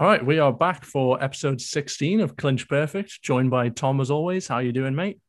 All right, we are back for episode 16 of Clinch Perfect, joined by Tom as always. How you doing, mate?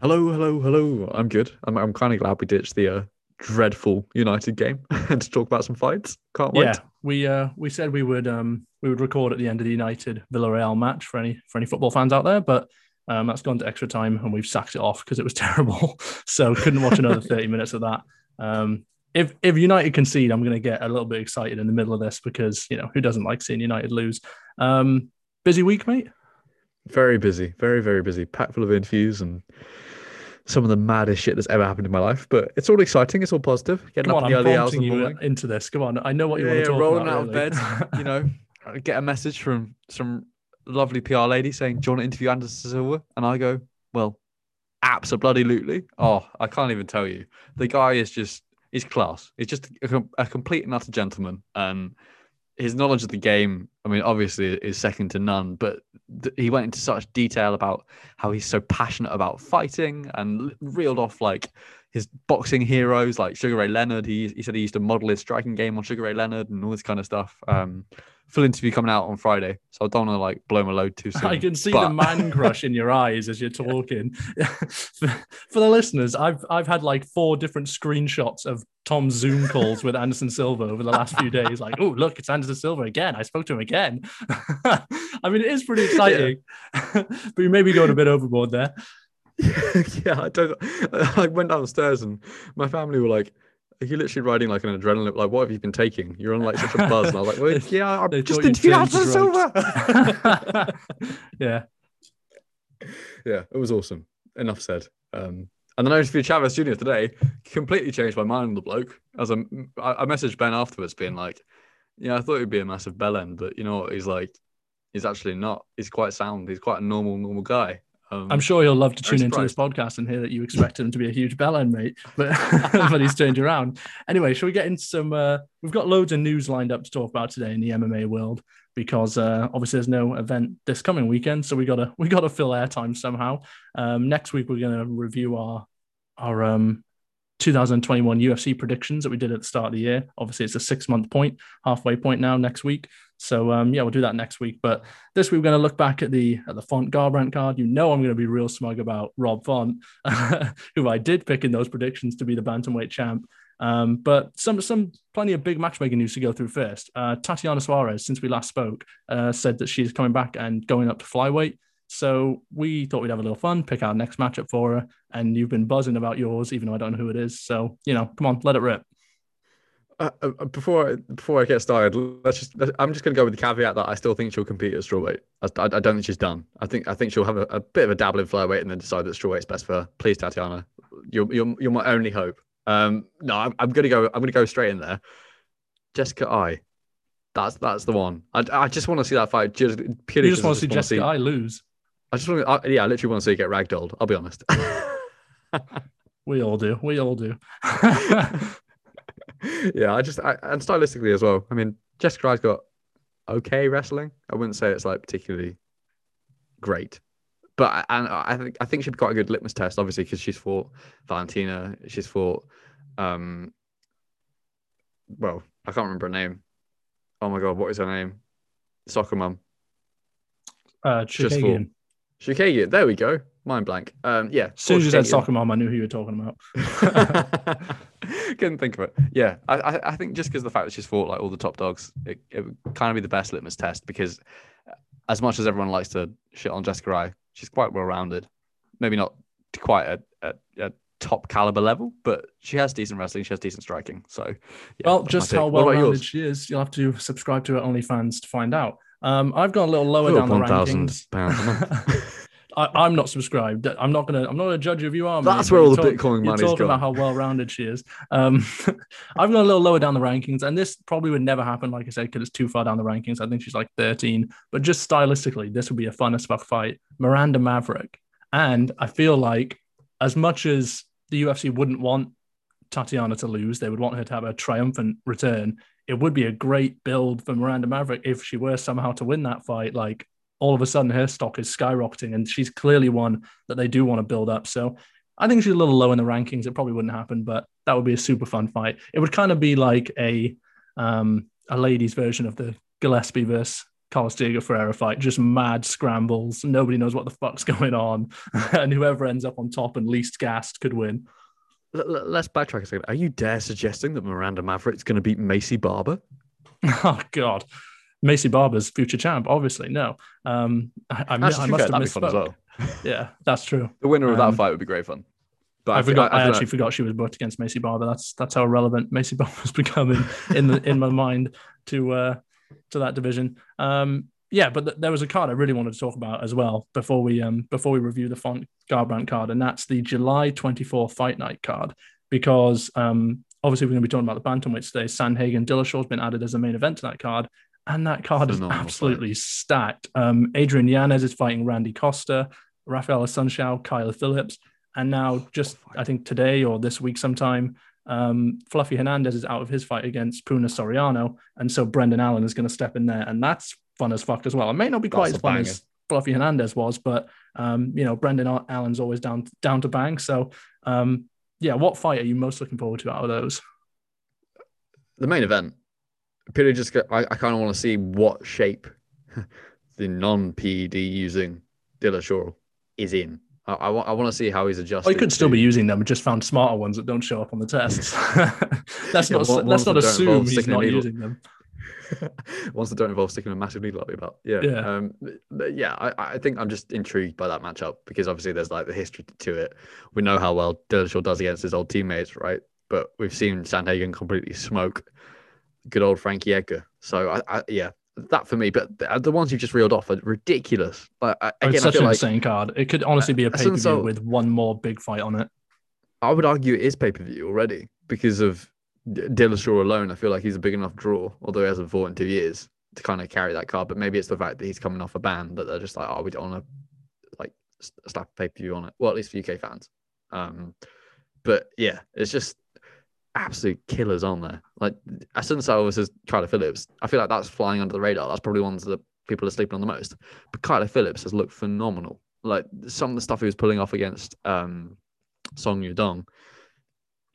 Hello, hello, hello. I'm good. I'm, I'm kind of glad we ditched the uh, dreadful United game and to talk about some fights. Can't wait. Yeah, we uh we said we would um we would record at the end of the United Villarreal match for any for any football fans out there, but um that's gone to extra time and we've sacked it off because it was terrible. so couldn't watch another 30 minutes of that. Um if if United concede, I'm going to get a little bit excited in the middle of this because you know who doesn't like seeing United lose. Um, busy week, mate. Very busy, very very busy, packed full of interviews and some of the maddest shit that's ever happened in my life. But it's all exciting. It's all positive. Getting Come up on, in the early hours of the morning. into this. Come on, I know what you yeah, want to yeah, talk rolling about. Rolling out really. of bed, you know, get a message from some lovely PR lady saying, "Do you want to interview Anderson Silva?" And I go, "Well, absolutely. Bloody lootly." Oh, I can't even tell you. The guy is just he's class. He's just a, a complete and utter gentleman, and his knowledge of the game. I mean, obviously, is second to none. But th- he went into such detail about how he's so passionate about fighting, and reeled off like his boxing heroes like Sugar Ray Leonard. He he said he used to model his striking game on Sugar Ray Leonard and all this kind of stuff. Um, full interview coming out on Friday, so I don't want to like blow my load too soon. I can see but... the man crush in your eyes as you're talking. for, for, the listeners, I've I've had like four different screenshots of Tom's Zoom calls with Anderson Silva over the last few days. Like, oh look, it's Anderson Silva again. I spoke to him again. I mean, it is pretty exciting, yeah. but you maybe going a bit overboard there. yeah, I don't. I went downstairs and my family were like, are you literally riding like an adrenaline? Like, what have you been taking? You're on like such a buzz. And I was like, well, yeah, I'm just interviewed Anderson Silva. yeah. Yeah, it was awesome. Enough said. Um, and then I interviewed Chavez Jr. today, completely changed my mind on the bloke. As I, I messaged Ben afterwards, being like, yeah, I thought he'd be a massive bell end, but you know what? He's like, he's actually not. He's quite sound. He's quite a normal, normal guy. Um, I'm sure he'll love to tune into this podcast and hear that you expect him to be a huge bell mate, but but he's turned around. Anyway, shall we get into some? Uh, we've got loads of news lined up to talk about today in the MMA world because uh, obviously there's no event this coming weekend, so we gotta we gotta fill airtime somehow. Um, next week we're gonna review our our um, 2021 UFC predictions that we did at the start of the year. Obviously, it's a six month point, halfway point now next week. So um, yeah, we'll do that next week. But this week we're going to look back at the at the Font Garbrandt card. You know, I'm going to be real smug about Rob Font, who I did pick in those predictions to be the bantamweight champ. Um, but some some plenty of big matchmaking news to go through first. Uh, Tatiana Suarez, since we last spoke, uh, said that she's coming back and going up to flyweight. So we thought we'd have a little fun, pick our next matchup for her. And you've been buzzing about yours, even though I don't know who it is. So you know, come on, let it rip. Uh, uh, before before I get started, let's just I'm just going to go with the caveat that I still think she'll compete at strawweight. I, I, I don't think she's done. I think I think she'll have a, a, bit of a dabble in flyweight and then decide that strawweight's best for her. Please, Tatiana, you're you're, you're my only hope. Um, no, I'm, I'm going to go. I'm going to go straight in there. Jessica Eye. That's that's the one. I, I just want to see that fight. Just purely you just want to see Jessica see, Eye lose. I just want to, I, yeah, I literally want to see you get ragdolled. I'll be honest. we all do. We all do. yeah, I just I, and stylistically as well. I mean, Jessica Eye's got okay wrestling. I wouldn't say it's like particularly great, but and I think I think she'd got a good litmus test, obviously, because she's fought Valentina. She's fought, um, well, I can't remember her name. Oh my god, what is her name? Soccer mum. Uh, Chookagian. Chookagian. There we go. Mind blank. Um, yeah. As soon as you said soccer mom, I knew who you were talking about. Couldn't think of it. Yeah, I, I think just because the fact that she's fought like all the top dogs, it, it would kind of be the best litmus test because as much as everyone likes to shit on Jessica Eye, she's quite well rounded. Maybe not quite a, top caliber level, but she has decent wrestling. She has decent striking. So, yeah, well, just how well rounded she is, you'll have to subscribe to her OnlyFans to find out. Um, I've gone a little lower down the rankings. I, am not subscribed. I'm not gonna. I'm not a judge of you are. That's where all the talk, Bitcoin money's You're talking about how well-rounded she is. Um, I've gone a little lower down the rankings, and this probably would never happen. Like I said, because it's too far down the rankings. I think she's like 13. But just stylistically, this would be a fun as fuck fight. Miranda Maverick, and I feel like as much as the UFC wouldn't want Tatiana to lose, they would want her to have a triumphant return. It would be a great build for Miranda Maverick if she were somehow to win that fight. Like all of a sudden her stock is skyrocketing and she's clearly one that they do want to build up. So I think she's a little low in the rankings. It probably wouldn't happen, but that would be a super fun fight. It would kind of be like a um, a ladies version of the Gillespie versus Carlos Diego Ferreira fight, just mad scrambles. Nobody knows what the fuck's going on, and whoever ends up on top and least gassed could win. Let's backtrack a second. Are you dare suggesting that Miranda Maverick's going to beat Maycee Barber? Oh God, Maycee Barber's future champ. Obviously, no. Um, I, I, I must have misspoke. Well. yeah, that's true. The winner of that um, fight would be great fun. But I, I forgot. I, I actually know. forgot she was booked against Maycee Barber. That's that's how relevant Maycee Barber has become in in, the, in my mind to uh, to that division. Um, yeah, but th- there was a card I really wanted to talk about as well before we um before we review the Font Garbrandt card, and that's the July 24th Fight Night card because um obviously we're going to be talking about the bantamweight today. Sandhagen Dillashaw has been added as a main event to that card, and that card is absolutely fight. stacked. Um, Adrian Yanez is fighting Randy Costa, Rafael Assunção, Kyler Phillips. And now, just I think today or this week sometime, um, Fluffy Hernandez is out of his fight against Puna Soriano. And so Brendan Allen is going to step in there. And that's fun as fuck as well. It may not be quite that's as fun as Fluffy Hernandez was, but, um, you know, Brendan Allen's always down, down to bang. So, um, yeah, what fight are you most looking forward to out of those? The main event. Purely just, I, I kind of want to see what shape the non PED using Dillashaw is in. I, I, I want to see how he's adjusted. Well, he could still be using them. Just found smarter ones that don't show up on the tests. that's yeah, not. let's not assume he's not using them. ones that don't involve sticking a massive needle up your butt. Yeah. Yeah. Um, yeah. I, I think I'm just intrigued by that matchup because obviously there's like the history to it. We know how well Dillashaw does against his old teammates, right? But we've seen Sandhagen completely smoke good old Frankie Edgar. So I, I yeah, that for me. But the, the, ones you just reeled off are ridiculous. Like again, it's such an like, insane card. It could honestly be a pay per view with one more big fight on it. I would argue it is pay per view already because of Dillashaw alone. I feel like he's a big enough draw, although he hasn't fought in two years to kind of carry that card. But maybe it's the fact that he's coming off a ban that they're just like, oh, we don't want to like slap a pay per view on it. Well, at least for UK fans. Um, but yeah, it's just absolute killers on there. Like Assunção versus Kyler Phillips. I feel like that's flying under the radar. That's probably ones that people are sleeping on the most. But Kyler Phillips has looked phenomenal. Like some of the stuff he was pulling off against um, Song Yadong.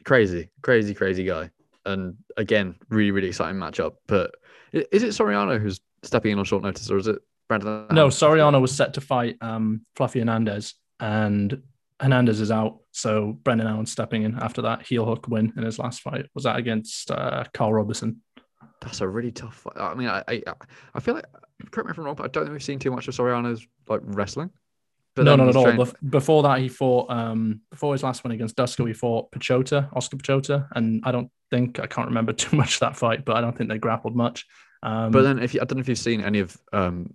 Crazy, crazy, crazy guy. And again, really, really exciting matchup. But is it Soriano who's stepping in on short notice, or is it Brandon? No, Soriano was set to fight um, Fluffy Hernandez, and Hernandez is out, so Brendan Allen stepping in after that heel hook win in his last fight. Was that against uh, Karl Roberson? That's a really tough fight. I mean, I, I, I feel like correct me if I'm wrong, but I don't think we've seen too much of Soriano's like wrestling. But no, not at all. Before that, he fought um before his last one against Dusko, he fought Piechota, Oskar Piechota, and I don't think I can't remember too much of that fight, but I don't think they grappled much. Um, but then, if you, I don't know if you've seen any of um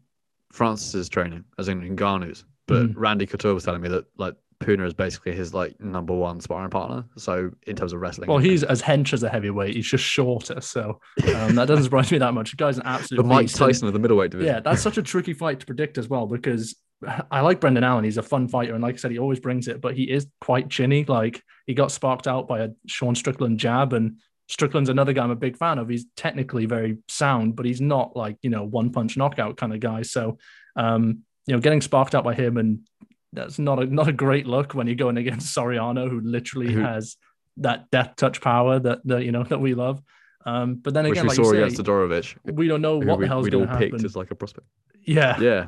Francis's training, as in Ngannou's, but mm. Randy Couture was telling me that like Puna is basically his like number one sparring partner. So in terms of wrestling, well, he's as hench as a heavyweight. He's just shorter, so um, that doesn't surprise me that much. The guy's an absolute. The Mike Tyson and, of the middleweight division. Yeah, that's such a tricky fight to predict as well because I like Brendan Allen. He's a fun fighter, and like I said, he always brings it. But he is quite chinny. Like he got sparked out by a Sean Strickland jab, and Strickland's another guy I'm a big fan of. He's technically very sound, but he's not like you know one punch knockout kind of guy. So. Um, you know, getting sparked out by him and that's not a not a great look when you're going against Soriano, who literally who, has that death touch power that, that you know that we love. Um, but then again, like saw say, Todorovic, we don't know what we, the hell's going to happen. Picked as like a prospect. Yeah, yeah.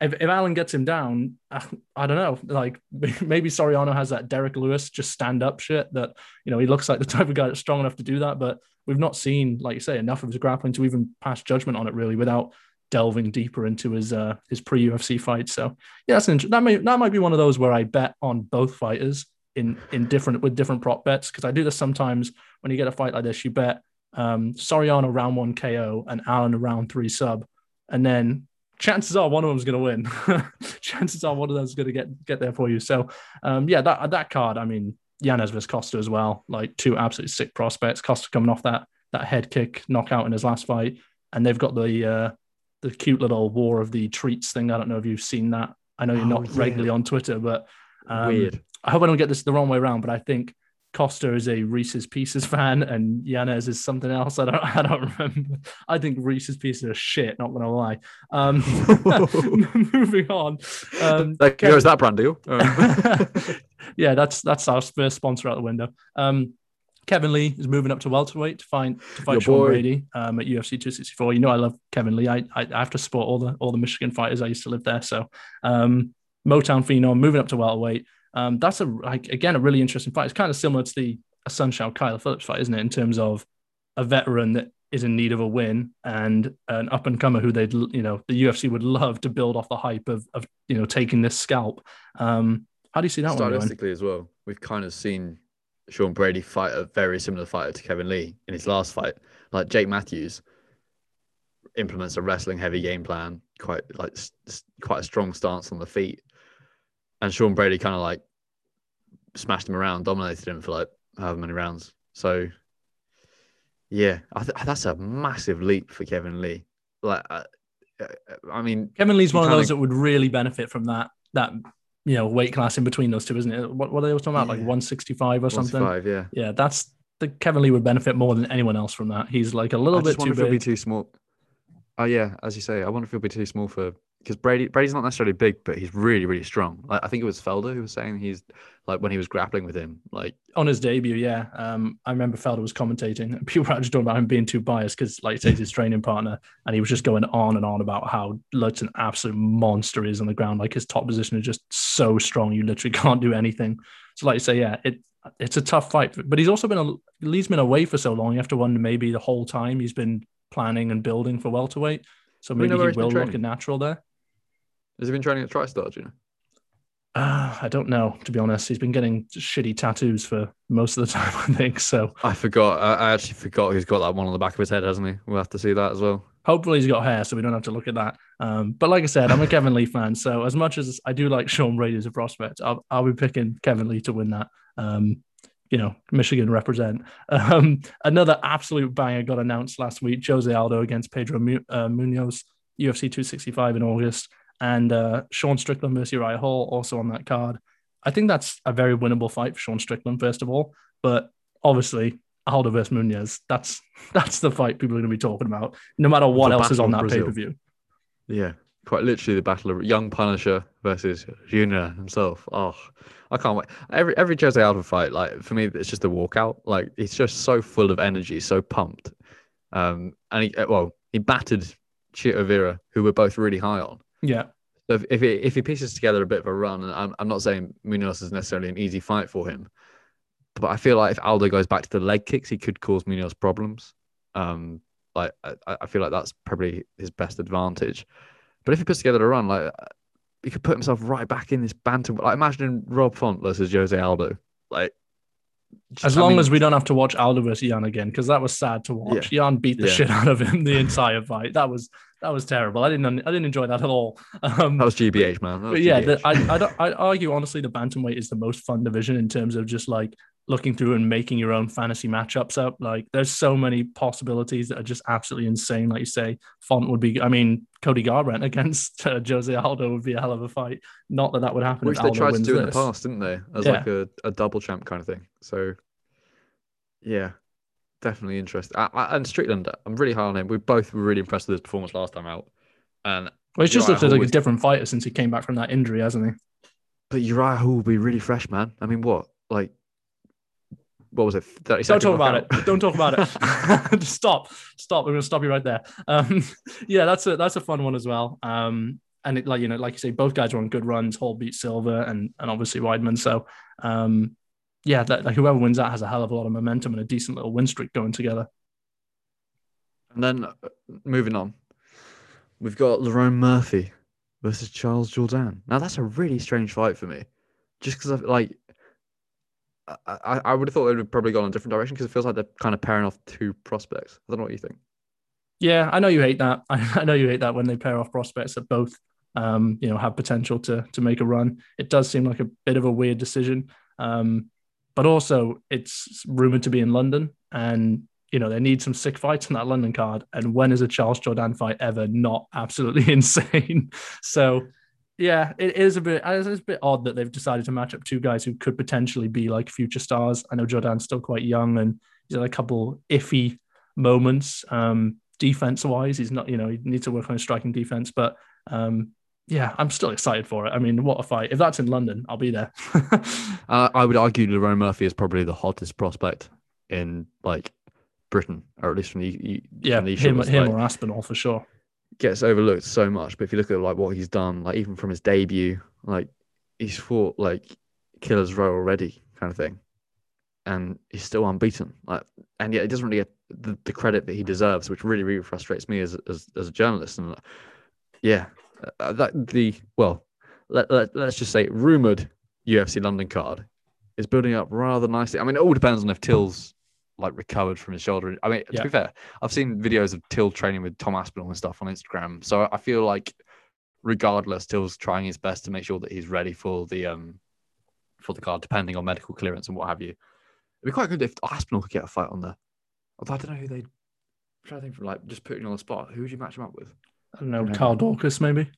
If, if Allen gets him down, I, I don't know. Like maybe Soriano has that Derrick Lewis just stand up shit that you know he looks like the type of guy that's strong enough to do that, but we've not seen, like you say, enough of his grappling to even pass judgment on it really without delving deeper into his uh, his pre UFC fight. So yeah, that's int- that may that might be one of those where I bet on both fighters in in different with different prop bets because I do this sometimes when you get a fight like this. You bet um, Soriano round one KO and Allen round three sub, and then chances are one of them is going to win. chances are one of them is going to get get there for you. So um, yeah, that that card. I mean, Yanez versus Costa as well. Like two absolutely sick prospects. Costa coming off that that head kick knockout in his last fight, and they've got the uh, the cute little war of the treats thing. I don't know if you've seen that. I know you're oh, not yeah. regularly on Twitter, but um, weird. I hope I don't get this the wrong way around. But I think Costa is a Reese's Pieces fan, and Yanez is something else. I don't, I don't remember. I think Reese's Pieces are shit. Not gonna lie. Um, moving on. Um, that that brand deal. yeah, that's that's our first sponsor out the window. Um, Kevin Lee is moving up to welterweight to find to fight Your Sean boy. Brady um, at UFC 264. You know I love Kevin Lee. I, I, I have to support all the all the Michigan fighters. I used to live there, so um, Motown Phenom moving up to welterweight. Um, that's a like again a really interesting fight. It's kind of similar to the Assunção Kyler Phillips fight, isn't it? In terms of a veteran that is in need of a win and an up and comer who they'd you know the UFC would love to build off the hype of of you know taking this scalp. Um, how do you see that one? Stylistically as well, we've kind of seen Sean Brady fight a very similar fighter to Kevin Lee in his last fight. Like Jake Matthews implements a wrestling heavy game plan, quite like quite a strong stance on the feet, and Sean Brady kind of like smashed him around, dominated him for like however many rounds. So yeah, th- that's a massive leap for Kevin Lee. Like, uh, uh I mean, Kevin Lee's one of those that would really benefit from that that you know weight class in between those two, isn't it? What what are they talking about? Yeah. Like one sixty five or something? Yeah, yeah. That's the Kevin Lee would benefit more than anyone else from that. He's like a little I bit too big. Be too small. Oh yeah, as you say, I wonder if he'll be too small for because Brady Brady's not necessarily big, but he's really really strong. Like, I think it was Felder who was saying he's like when he was grappling with him, like on his debut. Yeah, um, I remember Felder was commentating, and people were actually talking about him being too biased because, like, say, his training partner, and he was just going on and on about how Lutz an absolute monster is on the ground. Like his top position is just so strong, you literally can't do anything. So, like you say, yeah, it it's a tough fight, but he's also been a Lee's been away for so long. You have to wonder maybe the whole time he's been planning and building for welterweight. So maybe he will look a natural there. Has he been training at TriStar? Do you know? Uh, I don't know, to be honest. He's been getting shitty tattoos for most of the time, I think. So I forgot. I, actually forgot he's got that one on the back of his head, hasn't he? We'll have to see that as well. Hopefully, he's got hair, so we don't have to look at that. Um, but like I said, I'm a Kevin Lee fan, so as much as I do like Sean Brady as a prospect, I'll, I'll be picking Kevin Lee to win that. Um, you know, Michigan represent. Um, another absolute banger got announced last week: Jose Aldo against Pedro uh, Munhoz, UFC 265 in August and uh, Sean Strickland versus Uriah Hall also on that card. I think that's a very winnable fight for Sean Strickland, first of all. But obviously, Aldo versus Munhoz, that's that's the fight people are going to be talking about, no matter what the else is on that pay per view. Yeah, quite literally the battle of young Punisher versus Junior himself. Oh, I can't wait. Every every Jose Aldo fight, like for me, it's just a walkout. Like he's just so full of energy, so pumped. Um, and he well, he battered Chito Vera, who we're both really high on. Yeah. So if if he, if he pieces together a bit of a run, and I'm, I'm not saying Munhoz is necessarily an easy fight for him, but I feel like if Aldo goes back to the leg kicks, he could cause Munhoz problems. Um, like I, I feel like that's probably his best advantage. But if he puts together a run, like he could put himself right back in this bantam. Like imagining Rob Font versus Jose Aldo. Like just, as long I mean, as we don't have to watch Aldo versus Yan again, because that was sad to watch. Yeah. Yan beat the yeah. shit out of him the entire fight. That was that was terrible. I didn't I didn't enjoy that at all. Um, that was GBH, man. Was but yeah, the, I I argue honestly the bantamweight is the most fun division in terms of just like looking through and making your own fantasy matchups up. Like there's so many possibilities that are just absolutely insane. Like you say, Font would be. I mean, Cody Garbrandt against uh, Jose Aldo would be a hell of a fight. Not that that would happen. Which they tried to do this. in the past, didn't they? As yeah. like a, a double champ kind of thing. So yeah, definitely interesting. I, I, and Strickland, I'm really high on him. We both were really impressed with his performance last time out. And well, he's just looked like a different fighter since he came back from that injury, hasn't he? But Uriah Hall will be really fresh, man. I mean, what like what was it? Don't talk about it. Don't talk about it. stop. Stop. We're gonna stop you right there. Um, yeah, that's a that's a fun one as well. Um, and it, like you know, like you say, both guys were on good runs. Hall beat Silva and and obviously Weidman. So um, yeah, that, like whoever wins that has a hell of a lot of momentum and a decent little win streak going together. And then uh, moving on, we've got Lerone Murphy versus Charles Jourdain. Now that's a really strange fight for me, just because like I, I would have thought they would probably gone in a different direction because it feels like they're kind of pairing off two prospects. I don't know what you think. Yeah, I know you hate that. I, know you hate that when they pair off prospects that both, um, you know, have potential to to make a run. It does seem like a bit of a weird decision. Um, but also it's rumored to be in London, and you know they need some sick fights on that London card. And when is a Charles Jourdain fight ever not absolutely insane? so yeah, it is a bit it's a bit odd that they've decided to match up two guys who could potentially be like future stars. I know Jourdain's still quite young and he's had a couple iffy moments um, defense wise. He's not, you know, he needs to work on his striking defense, but um, yeah, I'm still excited for it. I mean, what a fight! If that's in London, I'll be there. uh, I would argue Lerone Murphy is probably the hottest prospect in like Britain, or at least from the yeah from the him, him like, or Aspinall for sure. gets overlooked so much. But if you look at like what he's done, like even from his debut, like he's fought like Killer's Row already, kind of thing, and he's still unbeaten. Like, and yet it doesn't really get the, the credit that he deserves, which really really frustrates me as as, as a journalist. And uh, yeah, uh, that the well, let, let let's just say rumored UFC London card is building up rather nicely. I mean, it all depends on if Till's like recovered from his shoulder. I mean, to be fair, I've seen videos of Till training with Tom Aspinall and stuff on Instagram. So I feel like, regardless, Till's trying his best to make sure that he's ready for the um for the card, depending on medical clearance and what have you. It'd be quite good if Aspinall could get a fight on there. Although I don't know who they. I'm trying to think from like just putting on the spot. Who would you match him up with? I don't know. Carl Dorcas maybe.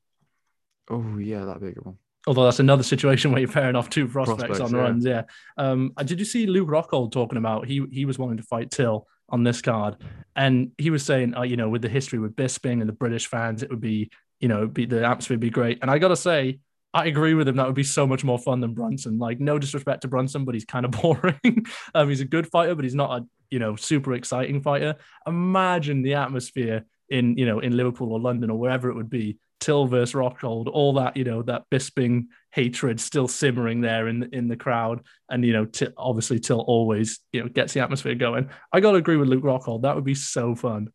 Oh yeah, that'd be a good one. Although that's another situation where you're pairing off two prospects, Prospects, on yeah. runs. Yeah. Um, uh, did you see Luke Rockhold talking about he he was wanting to fight Till on this card, and he was saying, uh, you know, with the history with Bisping and the British fans, it would be, you know, be the atmosphere would be great. And I gotta say, I agree with him. That would be so much more fun than Brunson. Like, no disrespect to Brunson, but he's kind of boring. um, he's a good fighter, but he's not a you know super exciting fighter. Imagine the atmosphere in you know in Liverpool or London or wherever it would be. Till versus Rockhold, all that you know that Bisping hatred still simmering there in the, in the crowd, and you know Till, obviously Till always you know gets the atmosphere going. I got to agree with Luke Rockhold. That would be so fun.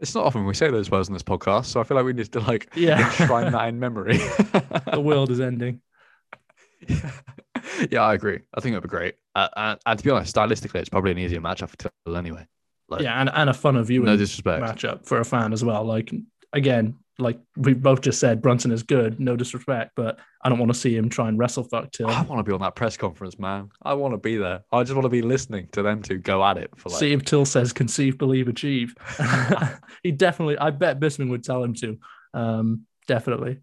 It's not often we say those words on this podcast, so I feel like we need to like Yeah. enshrine that in memory. The world is ending. yeah, I agree. I think it'd be great. Uh, and, and to be honest, stylistically, it's probably an easier matchup for Till anyway. Like, Yeah, and, and a funner viewing no disrespect. matchup for a fan as well. Like again, like we both just said, Brunson is good. No disrespect, but I don't want to see him try and wrestle fuck Till. I want to be on that press conference, man. I want to be there. I just want to be listening to them two go at it for like. See if Till says conceive, believe, achieve. he definitely, I bet Bisman would tell him to. Um, definitely.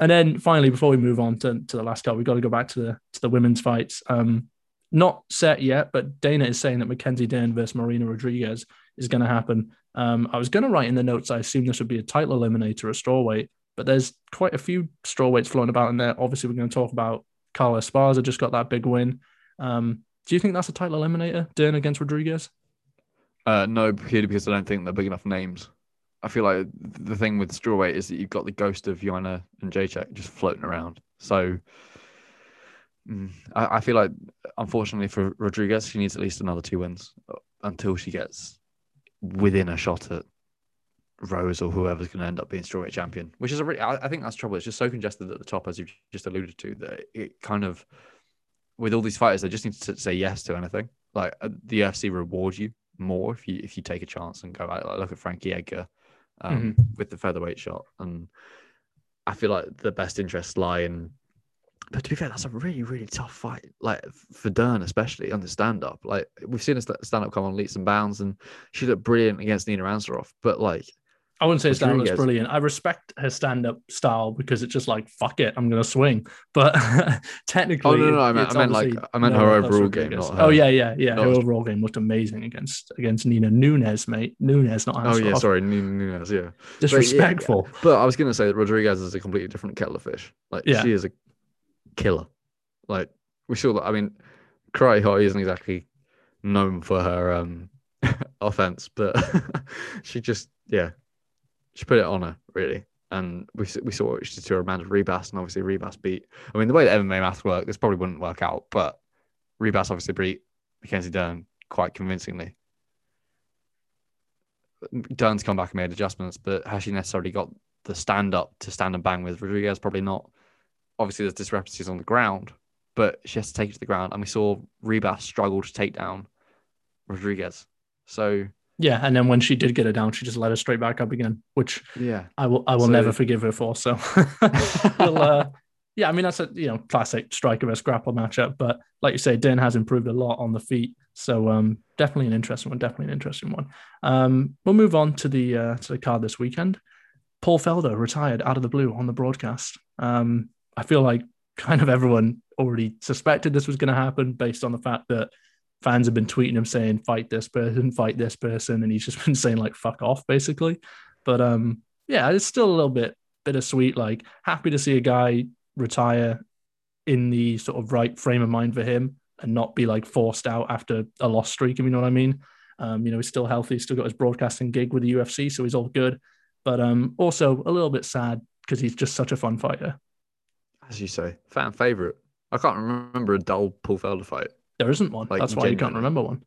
And then finally, before we move on to, to the last card, we've got to go back to the to the women's fights. Um, not set yet, but Dana is saying that Mackenzie Dern versus Marina Rodriguez is going to happen. Um, I was going to write in the notes, I assume this would be a title eliminator, a strawweight, but there's quite a few strawweights floating about in there. Obviously, we're going to talk about Carla Esparza just got that big win. Um, do you think that's a title eliminator, Dern against Rodriguez? Uh, no, purely because I don't think they're big enough names. I feel like the thing with strawweight is that you've got the ghost of Joanna and Jacek just floating around. So I, I feel like, unfortunately for Rodriguez, she needs at least another two wins uh, until she gets within a shot at Rose or whoever's going to end up being strawweight champion. Which is a really, I, I think that's trouble. It's just so congested at the top, as you just alluded to, that it kind of with all these fighters, they just need to say yes to anything. Like uh, the UFC rewards you more if you if you take a chance and go out. Like look at Frankie Edgar um, with the featherweight shot, and I feel like the best interests lie in. But to be fair, that's a really really tough fight. Like for Dern, especially on the stand up. Like we've seen a stand up come on leaps and bounds, and she looked brilliant against Nina Ansaroff. But like I wouldn't say stand up was brilliant. I respect her stand up style because it's just like fuck it, I'm gonna swing. But oh, technically, Oh, no, no, I meant- I meant, like, I meant no her overall game, Rodriguez. not Oh yeah, yeah, yeah. not Her her- overall game looked amazing against against Nina Nunes, mate. Nunes, not oh yeah, sorry, Nina Nunes, yeah. disrespectful. But I was gonna say that Rodriguez is a completely different kettle of fish. Like Yeah. she is a killer. Like we saw that. I mean, Karate Hot isn't exactly known for her um offense, but she just yeah, she put it on her really. And we we saw what she did to Amanda Ribas, and obviously Ribas beat. I mean, the way that MMA math worked, this probably wouldn't work out, but Ribas obviously beat Mackenzie Dern quite convincingly. Dern's come back and made adjustments, but has she necessarily got the stand up to stand and bang with Rodriguez? Probably not. Obviously, there's discrepancies on the ground, but she has to take it to the ground. And we saw Ribas struggle to take down Rodriguez. So, Yeah, and then when she did get her down, she just let her straight back up again, which yeah. I will I will So- never forgive her for. So, we'll, uh, yeah, I mean that's a you know classic striker versus grapple matchup. But like you say, Dern has improved a lot on the feet, so um, definitely an interesting one. Definitely an interesting one. Um, we'll move on to the uh, to the card this weekend. Paul Felder retired out of the blue on the broadcast. Um, I feel like kind of everyone already suspected this was going to happen based on the fact that fans have been tweeting him saying fight this person, fight this person, and he's just been saying like fuck off basically. But um, yeah, it's still a little bit bittersweet. Like happy to see a guy retire in the sort of right frame of mind for him. and not be like forced out after a loss streak. If you know what I mean. Um, you know, he's still healthy, he's still got his broadcasting gig with the UFC, so he's all good. But um, also a little bit sad because he's just such a fun fighter. As you say, fan favorite. I can't remember a dull Paul Felder fight. There isn't one. Like, That's why genuinely. you can't remember one.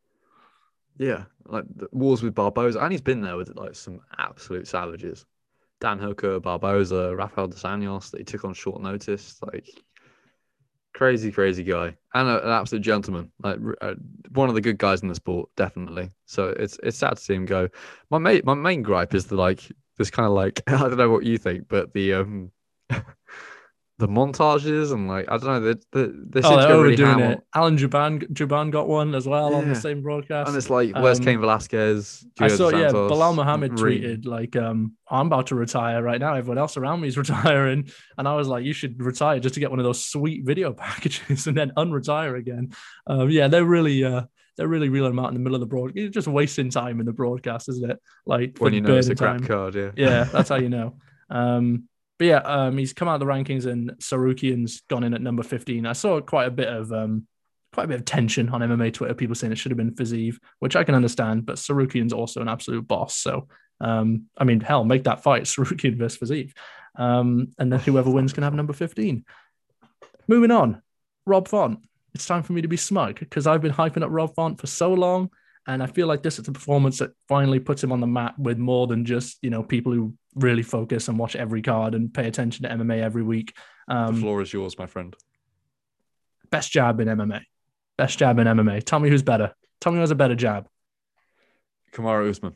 Yeah, like the wars with Barboza, and he's been there with like some absolute savages. Dan Hooker, Barboza, Rafael dos Anjos that he took on short notice. Like crazy, crazy guy, and a, an absolute gentleman. Like uh, one of the good guys in the sport, definitely. So it's it's sad to see him go. My mate, my main gripe is the like this kind of like I don't know what you think, but the um the montages and like I don't know, the the they oh, really it. Alan Jouban Jouban got one as well yeah. on the same broadcast, and it's like where's um, Cain Velasquez? I saw yeah, Belal Muhammad tweeted like um I'm about to retire right now. Everyone else around me is retiring, and I was like, you should retire just to get one of those sweet video packages and then unretire again. Um, yeah, they're really uh they're really reeling them out in the middle of the broadcast. You're just wasting time in the broadcast, isn't it? Like when you know it's a crap card, yeah. Yeah, that's how you know. Um, but yeah, um, he's come out of the rankings and Tsarukyan's gone in at number 15. I saw quite a bit of um, quite a bit of tension on MMA Twitter, people saying it should have been Fiziev, which I can understand, but Tsarukyan's also an absolute boss. So um, I mean, hell, make that fight, Tsarukyan versus Fiziev. Um, and then whoever wins can have number 15. Moving on, Rob Font. It's time for me to be smug because I've been hyping up Rob Font for so long. And I feel like this is a performance that finally puts him on the map with more than just, you know, people who really focus and watch every card and pay attention to MMA every week. Um, the floor is yours, my friend. Best jab in MMA. Best jab in MMA. Tell me who's better. Tell me who has a better jab. Kamaru Usman.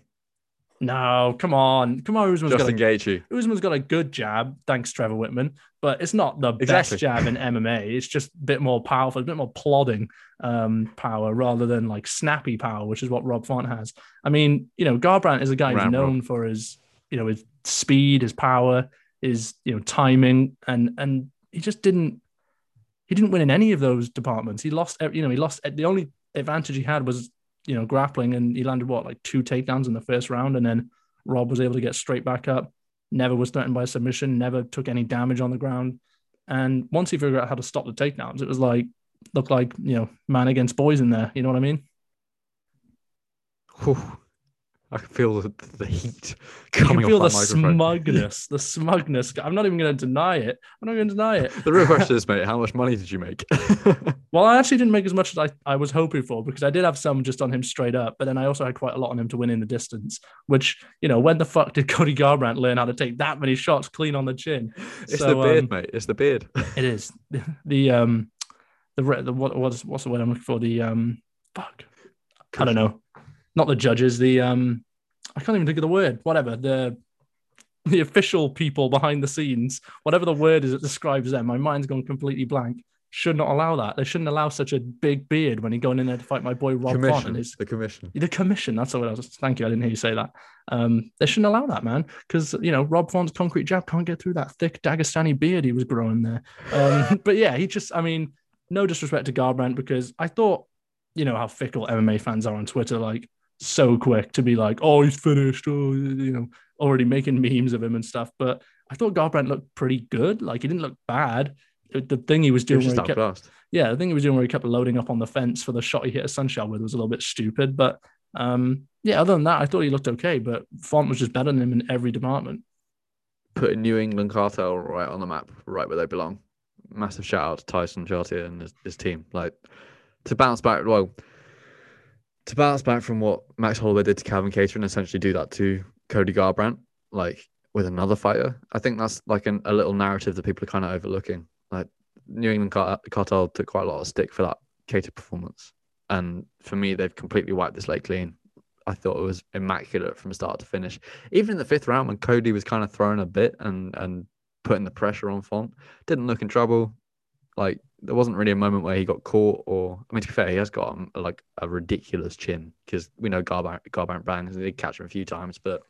No, come on. Come on, Usman's Justin got a, Gaethje. Usman's got a good jab, thanks Trevor Wittman, but it's not the exactly. best jab in MMA. It's just a bit more powerful, a bit more plodding um, power rather than like snappy power, which is what Rob Font has. I mean, you know, Garbrandt is a guy who's known for his, you know, his speed, his power, his, you know, timing, and and he just didn't he didn't win in any of those departments. He lost, you know, he lost the only advantage he had was you know, grappling and he landed what, like two takedowns in the first round. And then Rob was able to get straight back up, never was threatened by submission, never took any damage on the ground. And once he figured out how to stop the takedowns, it was like, looked like, you know, man against boys in there. You know what I mean? Whew. I can feel the, the heat coming you can feel the smugness, the smugness. I'm not even going to deny it. I'm not going to deny it. The real question is, mate, how much money did you make? well, I actually didn't make as much as I, I was hoping for because I did have some just on him straight up, but then I also had quite a lot on him to win in the distance. Which you know, when the fuck did Cody Garbrandt learn how to take that many shots clean on the chin? It's so, the beard, um, mate. It's the beard. it is the um the, the what what's what's the word I'm looking for? The um fuck. I don't know not the judges, the um, I can't even think of the word. Whatever the the official people behind the scenes, whatever the word is that describes them. My mind's gone completely blank. Should not allow that. They shouldn't allow such a big beard when he's going in there to fight my boy Rob commission, His, the commission. The commission. That's what I was. Thank you. I didn't hear you say that. Um, they shouldn't allow that, man, because you know Rob Font's concrete jab can't get through that thick Dagestani beard he was growing there. Um, but yeah, he just. I mean, no disrespect to Garbrandt because I thought, you know, how fickle MMA fans are on Twitter. Like, so quick to be like, oh, he's finished, oh, you know, already making memes of him and stuff. But I thought Garbrandt looked pretty good. Like he didn't look bad. The thing he was doing, he was where he kept, yeah, the thing he was doing where he kept loading up on the fence for the shot he hit Assunção with was a little bit stupid. But um, yeah, other than that, I thought he looked okay. But Font was just better than him in every department. Putting New England cartel right on the map, right where they belong. Massive shout out to Tyson Chartier and his, his team. Like to bounce back, well, to bounce back from what Max Holloway did to Calvin Kattar and essentially do that to Cody Garbrandt, like with another fighter, I think that's like an, a little narrative that people are kind of overlooking. Like New England Cartel took quite a lot of stick for that Kattar performance, and for me, they've completely wiped this slate clean. I thought it was immaculate from start to finish. Even in the fifth round, when Cody was kind of throwing a bit and and putting the pressure on Font, didn't look in trouble. Like there wasn't really a moment where he got caught, or I mean, to be fair, he has got um, like a ridiculous chin because we know Garbrandt, Garbrandt bangs, they catch him a few times, but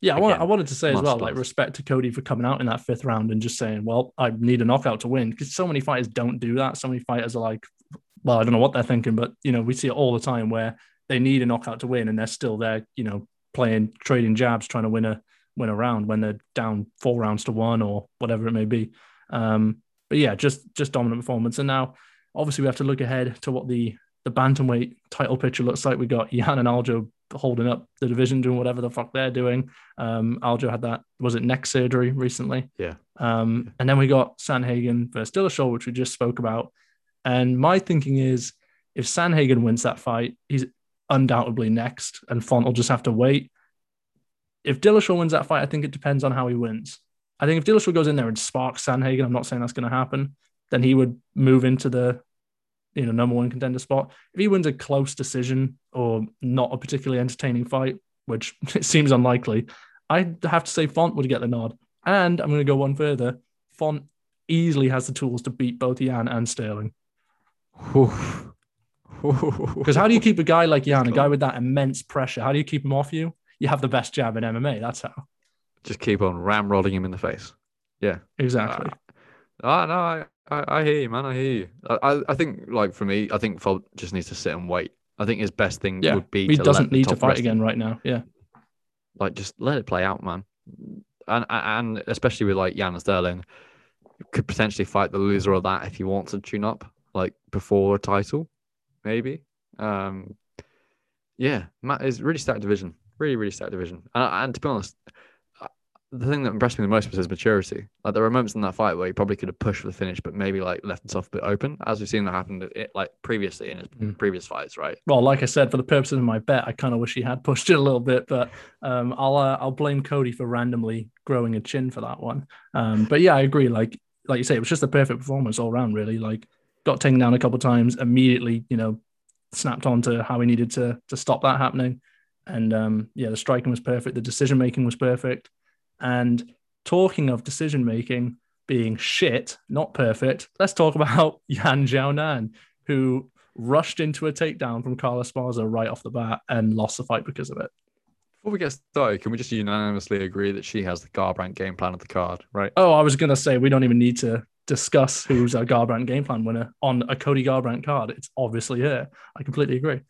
yeah, I, want, I wanted to say as well, like respect to Cody for coming out in that fifth round and just saying, well, I need a knockout to win because so many fighters don't do that. So many fighters are like, well, I don't know what they're thinking, but you know, we see it all the time where they need a knockout to win and they're still there, you know, playing trading jabs, trying to win a win a round when they're down four rounds to one or whatever it may be. Um, but yeah, just just dominant performance. And now obviously we have to look ahead to what the the bantamweight title picture looks like. We got Yan and Aljo holding up the division, doing whatever the fuck they're doing. Um, Aljo had that was it neck surgery recently. Yeah. Um, and then we got Sandhagen versus Dillashaw, which we just spoke about. And my thinking is, if Sandhagen wins that fight, he's undoubtedly next, and Font will just have to wait. If Dillashaw wins that fight, I think it depends on how he wins. I think if Dillashaw goes in there and sparks Sandhagen, I'm not saying that's going to happen. Then he would move into the you know number one contender spot. If he wins a close decision or not a particularly entertaining fight, which it seems unlikely, I have to say Font would get the nod. And I'm going to go one further. Font easily has the tools to beat both Yan and Sterling. Because how do you keep a guy like Yan, a guy with that immense pressure? How do you keep him off you? You have the best jab in MMA. That's how. Just keep on ramrodding him in the face. Yeah, exactly. Uh, uh, no, I, I, I hear you, man. I hear you. I, I think, like for me, I think Font just needs to sit and wait. I think his best thing yeah, would be. He doesn't need to fight again right now. Yeah, like just let it play out, man. And and especially with like and Sterling, could potentially fight the loser of that if he wants to tune up, like before a title, maybe. Um, yeah, Matt is really stacked division, really really stacked division. And, and to be honest, the thing that impressed me the most was his maturity. Like there were moments in that fight where he probably could have pushed for the finish, but maybe like left himself a bit open, as we've seen that happen it, like previously in his mm. previous fights, right? Well, like I said, for the purposes of my bet, I kind of wish he had pushed it a little bit, but um, I'll uh, I'll blame Cody for randomly growing a chin for that one. Um, but yeah, I agree. Like like you say, it was just a perfect performance all around. Really, like got taken down a couple times, immediately, you know, snapped on to how he needed to to stop that happening. And um, yeah, the striking was perfect. The decision making was perfect. And talking of decision making being shit, not perfect, let's talk about Yan Xiaonan, who rushed into a takedown from Carla Esparza right off the bat and lost the fight because of it. Before we get started, can we just unanimously agree that she has the Garbrandt game plan of the card, right? Oh, I was going to say we don't even need to discuss who's a Garbrandt game plan winner on a Cody Garbrandt card. It's obviously her. I completely agree.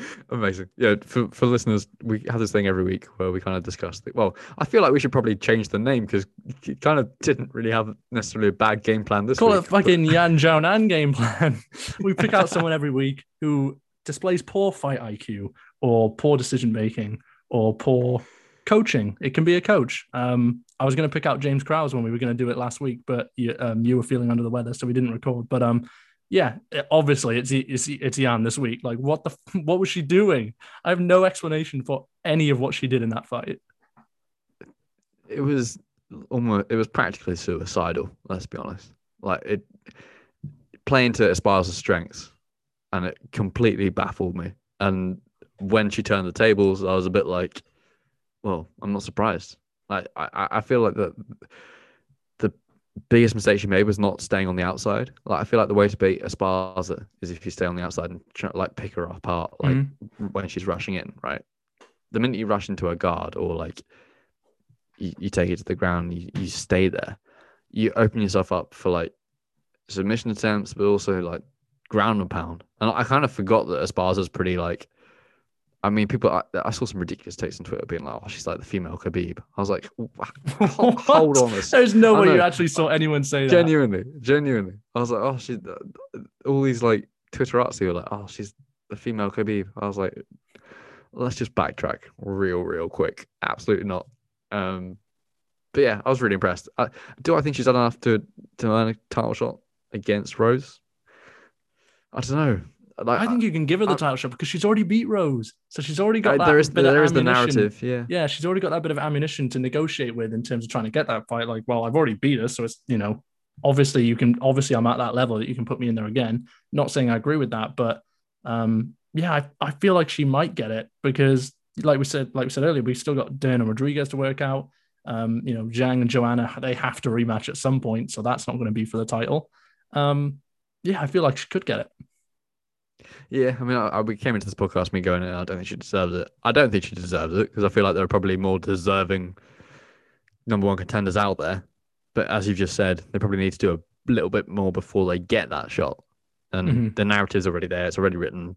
Amazing. Yeah, for, for listeners, we have this thing every week where we kind of discuss. The, well, I feel like we should probably change the name because it kind of didn't really have necessarily a bad game plan this Call week. it fucking Yan Xiaonan game plan. we pick out someone every week who displays poor fight IQ or poor decision making or poor coaching. It can be a coach. Um, I was going to pick out James Krause when we were going to do it last week, but you, um, you were feeling under the weather, so we didn't record. But um, yeah, eh, obviously it's it's it's Yan this week. Like, what the what was she doing? I have no explanation for any of what she did in that fight. It was almost it was practically suicidal. Let's be honest. Like it playing to Esparza's strengths, and it completely baffled me. And when she turned the tables, I was a bit like, well, I'm not surprised. Like I I feel like that biggest mistake she made was not staying on the outside. Like I feel like the way to beat Esparza is if you stay on the outside and try like pick her apart, like mm-hmm. when she's rushing in. Right, the minute you rush into a guard or like you, you take it to the ground, you, you stay there. You open yourself up for like submission attempts, but also like ground and pound. And I kind of forgot that Esparza's pretty like I mean, people. I, I, saw some ridiculous takes on Twitter being like, "Oh, she's like the female Khabib." I was like, "Hold, hold on." A There's no way you actually saw anyone say genuinely, that. Genuinely, genuinely. I was like, "Oh, she." All these like Twitterati were like, "Oh, she's the female Khabib." I was like, "Let's just backtrack real, real quick." Absolutely not. Um, but yeah, I was really impressed. I, do I think she's done enough to to earn a title shot against Rose? I don't know. Like, I think you can give her the I, title shot because she's already beat Rose, so she's already got that. There is bit there of is the narrative, yeah, yeah. She's already got that bit of ammunition to negotiate with in terms of trying to get that fight. Like, well, I've already beat her, so it's you know, obviously you can obviously I'm at that level that you can put me in there again. Not saying I agree with that, but um, yeah, I, I feel like she might get it because, like we said, like we said earlier, we've still got Dana Rodriguez to work out. Um, you know, Zhang and Joanna, they have to rematch at some point, so that's not going to be for the title. Um, yeah, I feel like she could get it. Yeah, I mean, I, I, we came into this podcast me going, I don't think she deserves it. I don't think she deserves it because I feel like there are probably more deserving number one contenders out there. But as you've just said, they probably need to do a little bit more before they get that shot. And mm-hmm. the narrative's already there; it's already written.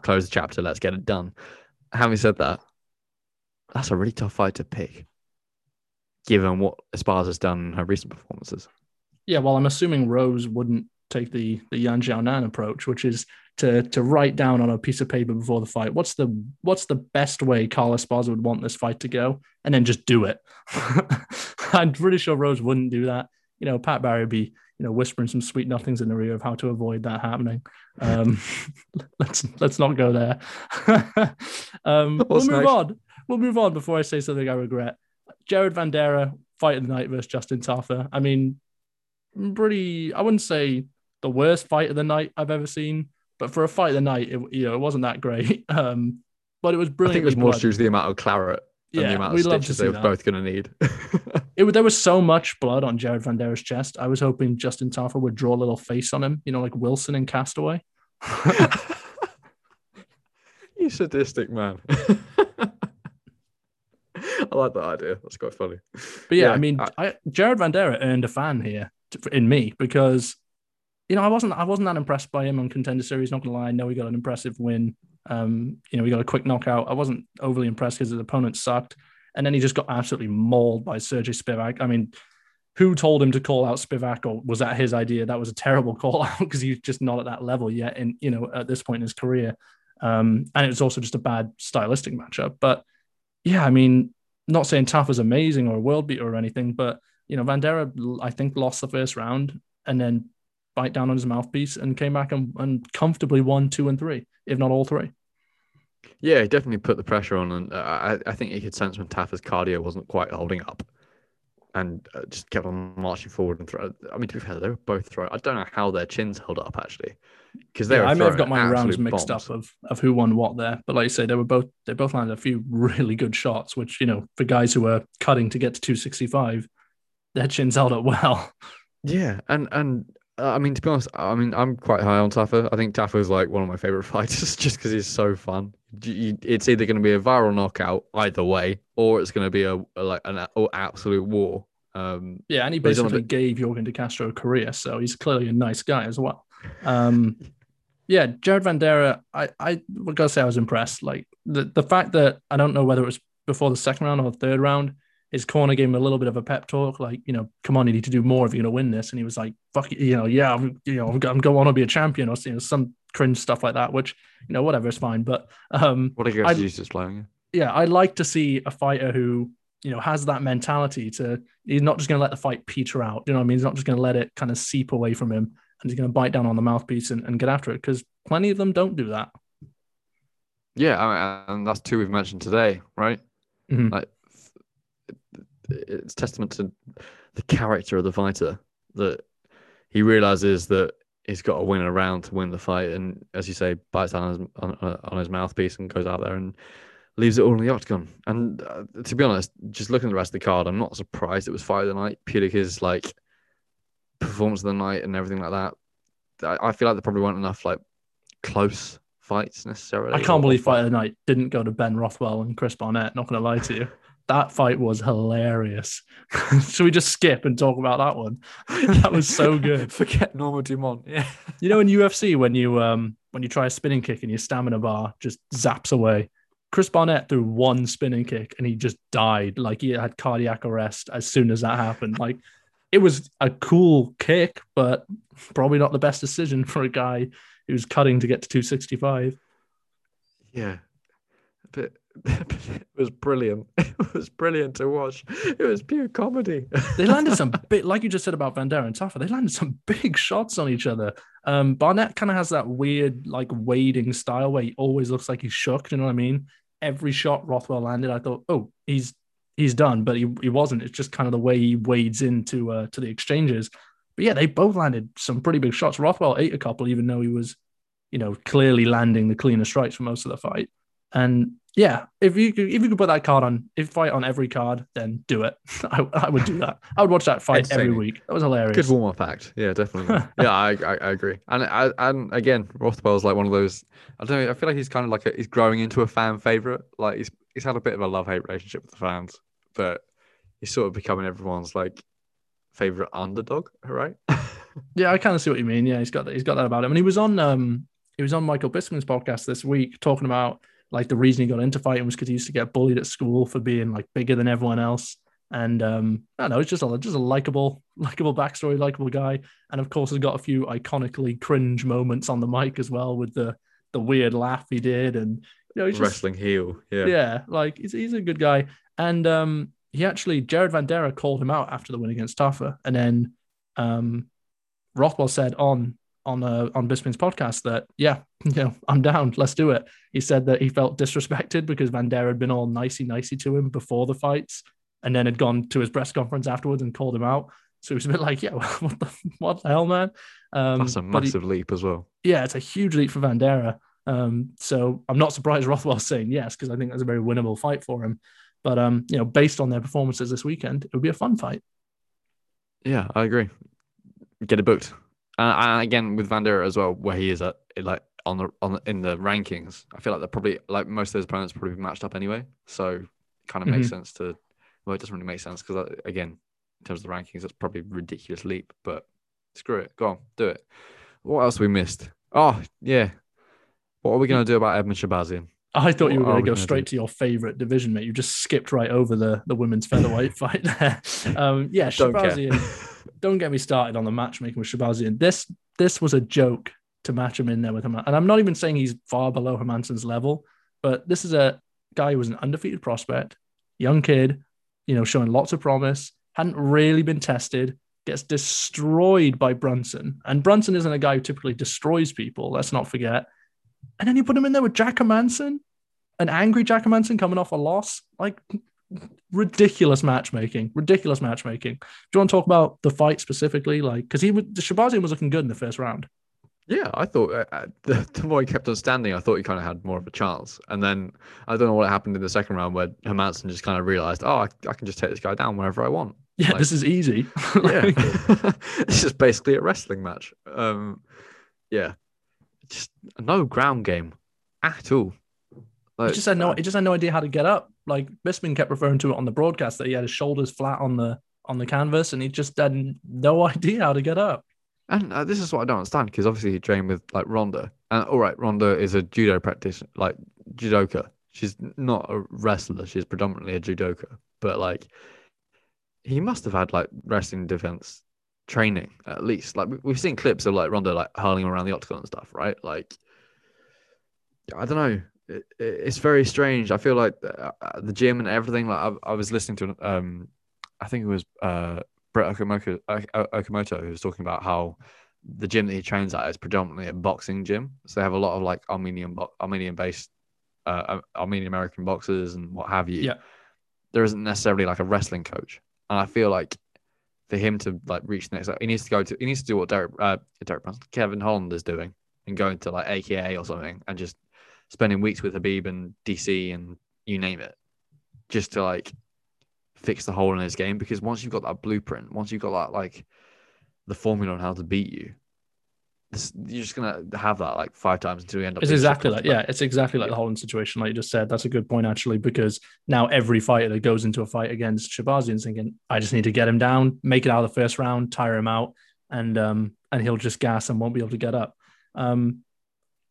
Close the chapter. Let's get it done. Having said that, that's a really tough fight to pick, given what Esparza's done in her recent performances. Yeah, well, I'm assuming Rose wouldn't take the the Yan Xiaonan approach, which is to to write down on a piece of paper before the fight what's the what's the best way Carla Esparza would want this fight to go, and then just do it. I'm pretty sure Rose wouldn't do that. You know, Pat Barry would be you know whispering some sweet nothings in the ear of how to avoid that happening. Um, let's let's not go there. um, we'll move on. We'll move on before I say something I regret. Jared Vanderaa fight of the night versus Justin Tafa. I mean, pretty. I wouldn't say the worst fight of the night I've ever seen, but for a fight of the night, it, you know, it wasn't that great. Um, but it was brilliant. I think it was more due to the amount of claret and yeah, the amount of stitches they were that. both going to need. it there was so much blood on Jared Vanderaa's chest. I was hoping Justin Tafa would draw a little face on him, you know, like Wilson in Castaway. you sadistic man. I like that idea. That's quite funny. But yeah, yeah I mean, I, I, Jared Vanderaa earned a fan here in me because you know I wasn't I wasn't that impressed by him on Contender Series. Not gonna lie, I know he got an impressive win. Um, you know, he got a quick knockout. I wasn't overly impressed because his opponent sucked, and then he just got absolutely mauled by Sergey Spivak. I mean, who told him to call out Spivak, or was that his idea? That was a terrible call out because he's just not at that level yet. And you know, at this point in his career, um, and it was also just a bad stylistic matchup. But yeah, I mean, not saying Taff was amazing or a world beater or anything, but you know, Vanderaa, I think, lost the first round and then bite down on his mouthpiece and came back and, and comfortably won two and three, if not all three. Yeah, he definitely put the pressure on, and uh, I, I think he could sense when Tafa's cardio wasn't quite holding up, and uh, just kept on marching forward and throw. I mean, to be fair, they were both throwing. I don't know how their chins held up actually, because they. Yeah, I may have got my rounds mixed bombs. up of, of who won what there, but like you say, they were both they both landed a few really good shots, which you know for guys who were cutting to get to two sixty five, their chins held up well. Yeah, and and I mean, to be honest, I mean, I'm quite high on Tafa. I think Tafa is like one of my favorite fighters just because he's so fun. It's either going to be a viral knockout either way, or it's going to be a, a like an absolute war. Um, yeah, and he basically bit... gave Yorgan De Castro a career, so he's clearly a nice guy as well. Um, yeah, Jared Vanderaa, I I gotta say I was impressed. Like the the fact that I don't know whether it was before the second round or the third round, his corner gave him a little bit of a pep talk, like, you know, come on, you need to do more if you're going to win this. And he was like, fuck it, you know, yeah, I'm, you know, I'm going on to be a champion or you know, some cringe stuff like that, which, you know, whatever, it's fine. But um, what a guess he's just playing. Yeah, I'd like to see a fighter who, you know, has that mentality to, he's not just going to let the fight peter out. You know what I mean? He's not just going to let it kind of seep away from him and he's going to bite down on the mouthpiece and, and get after it because plenty of them don't do that. Yeah, I mean, and that's two we've mentioned today, right? Mm-hmm. Like it's testament to the character of the fighter that he realizes that he's got to win a round to win the fight, and as you say, bites on his, on, on his mouthpiece and goes out there and leaves it all in the octagon. And uh, to be honest, just looking at the rest of the card, I'm not surprised it was fight of the night. purely because like performance of the night and everything like that. I, I feel like there probably weren't enough like close fights necessarily. I can't believe fight of the night didn't go to Ben Rothwell and Chris Barnett. Not going to lie to you that fight was hilarious. Should we just skip and talk about that one? that was so good. Forget Norma Dumont. Yeah. You know in UFC when you um when you try a spinning kick and your stamina bar just zaps away. Chris Barnett threw one spinning kick and he just died. Like he had cardiac arrest as soon as that happened. Like it was a cool kick, but probably not the best decision for a guy who's cutting to get to 265. Yeah. But it was brilliant. It was brilliant to watch. It was pure comedy. they landed some bit, like you just said about Vanderaa and Tafa. They landed some big shots on each other. Um, Barnett kind of has that weird, like wading style where he always looks like he's shook. You know what I mean? Every shot Rothwell landed, I thought, oh, he's he's done, but he, he wasn't. It's just kind of the way he wades into uh, to the exchanges. But yeah, they both landed some pretty big shots. Rothwell ate a couple, even though he was, you know, clearly landing the cleaner strikes for most of the fight. And yeah, if you could, if you could put that card on, if fight on every card, then do it. I, I would do that. I would watch that fight every week. That was hilarious. Good warm up act. Yeah, definitely. yeah, I, I, I agree. And I, and again, Rothwell's like one of those. I don't know. I feel like he's kind of like a, he's growing into a fan favorite. Like he's he's had a bit of a love hate relationship with the fans, but he's sort of becoming everyone's like favorite underdog, right? yeah, I kind of see what you mean. Yeah, he's got that. He's got that about him. And he was on um he was on Michael Bisping's podcast this week talking about like the reason he got into fighting was because he used to get bullied at school for being like bigger than everyone else. And um, I don't know, it's just a just a likable, likable backstory, likable guy, and of course has got a few iconically cringe moments on the mic as well with the the weird laugh he did, and you know, he's just wrestling heel. Yeah, yeah, like he's he's a good guy, and um, he actually Jared Vanderaa called him out after the win against Tafa, and then um, Rothwell said on on uh, on Bisping's podcast that yeah, you know, I'm down, let's do it. He said that he felt disrespected because Vanderaa had been all nicey nicey to him before the fights, and then had gone to his press conference afterwards and called him out. So he was a bit like, yeah, what the what the hell, man? Um, That's a massive he, leap as well. Yeah, it's a huge leap for Vanderaa. Um, so I'm not surprised Rothwell's saying yes because I think that's a very winnable fight for him. But um, you know, based on their performances this weekend, it would be a fun fight. Yeah, I agree. Get it booked. Uh, and again with Vanderaa as well, where he is at like on the on the, in the rankings, I feel like they're probably like most of those opponents probably matched up anyway. So it kind of mm-hmm. makes sense to. Well, it doesn't really make sense because uh, again, in terms of the rankings, that's probably a ridiculous leap. But screw it, go on, do it. What else we missed? Oh yeah, what are we going to do about Edmen Shahbazyan? I thought what you were going to go straight do? to your favorite division, mate. You just skipped right over the, the women's featherweight fight there. Um, yeah, Shahbazyan. don't get me started on the matchmaking with Shahbazyan. This this was a joke to match him in there with him. And I'm not even saying he's far below Hermansson's level, but this is a guy who was an undefeated prospect, young kid, you know, showing lots of promise, hadn't really been tested, gets destroyed by Brunson. And Brunson isn't a guy who typically destroys people, let's not forget. And then you put him in there with Jack Hermansson, an angry Jack Hermansson coming off a loss. Like ridiculous matchmaking, ridiculous matchmaking. Do you want to talk about the fight specifically? Like, because he was, Shahbazyan was looking good in the first round. Yeah, I thought uh, uh, the, the, more he kept on standing, I thought he kind of had more of a chance. And then I don't know what happened in the second round where Hermansson just kind of realized, oh, I, I can just take this guy down whenever I want. Yeah, like, this is easy. yeah, it's just basically a wrestling match. Um, yeah, just no ground game at all. Like, he just had no, he just had no idea how to get up. Like Bisping kept referring to it on the broadcast that he had his shoulders flat on the on the canvas, and he just had no idea how to get up. And uh, this is what I don't understand because obviously he trained with like Ronda, and all right, Ronda is a judo practitioner, like judoka. She's not a wrestler; she's predominantly a judoka. But like, he must have had like wrestling defense training at least. Like we've seen clips of like Ronda like hurling around the octagon and stuff, right? Like, I don't know it, it's very strange. I feel like the, uh, the gym and everything. Like I, I, was listening to, um, I think it was uh, Brett Okamoto, Okamoto who was talking about how the gym that he trains at is predominantly a boxing gym. So they have a lot of like Armenian, Armenian based, uh, Armenian American boxers and what have you. Yeah. There isn't necessarily like a wrestling coach, and I feel like for him to like reach the next, level, he needs to go to, he needs to do what Derek, uh, Derek Brunson, Kevin Holland is doing, and going to like AKA or something, and just spending weeks with Khabib and DC and you name it, just to like fix the hole in his game. Because once you've got that blueprint, once you've got that like the formula on how to beat you, this, you're just gonna have that like five times until you end up. It's exactly like yeah, it's exactly like yeah. the Holland situation, like you just said. That's a good point actually, because now every fighter that goes into a fight against Shahbazyan is thinking, I just need to get him down, make it out of the first round, tire him out, and um and he'll just gas and won't be able to get up. Um,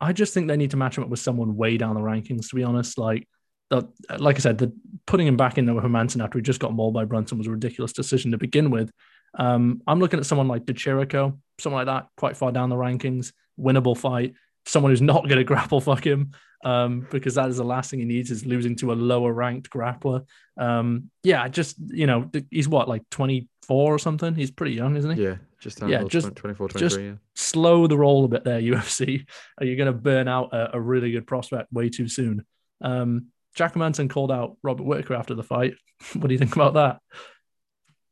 I just think they need to match him up with someone way down the rankings. To be honest, like the, like I said, the putting him back in there with Hermansson after he just got mauled by Brunson was a ridiculous decision to begin with. Um, I'm looking at someone like Di Chirico, someone like that, quite far down the rankings, winnable fight. Someone who's not going to grapple fuck him, um, because that is the last thing he needs is losing to a lower ranked grappler. Um, yeah, just you know, he's what like 24 or something. He's pretty young, isn't he? Yeah, just yeah, just 24, 23, just yeah. slow the roll a bit there, UFC. Are you going to burn out a, a, really good prospect way too soon? Um, Jack Hermansson called out Robert Whitaker after the fight. what do you think about that?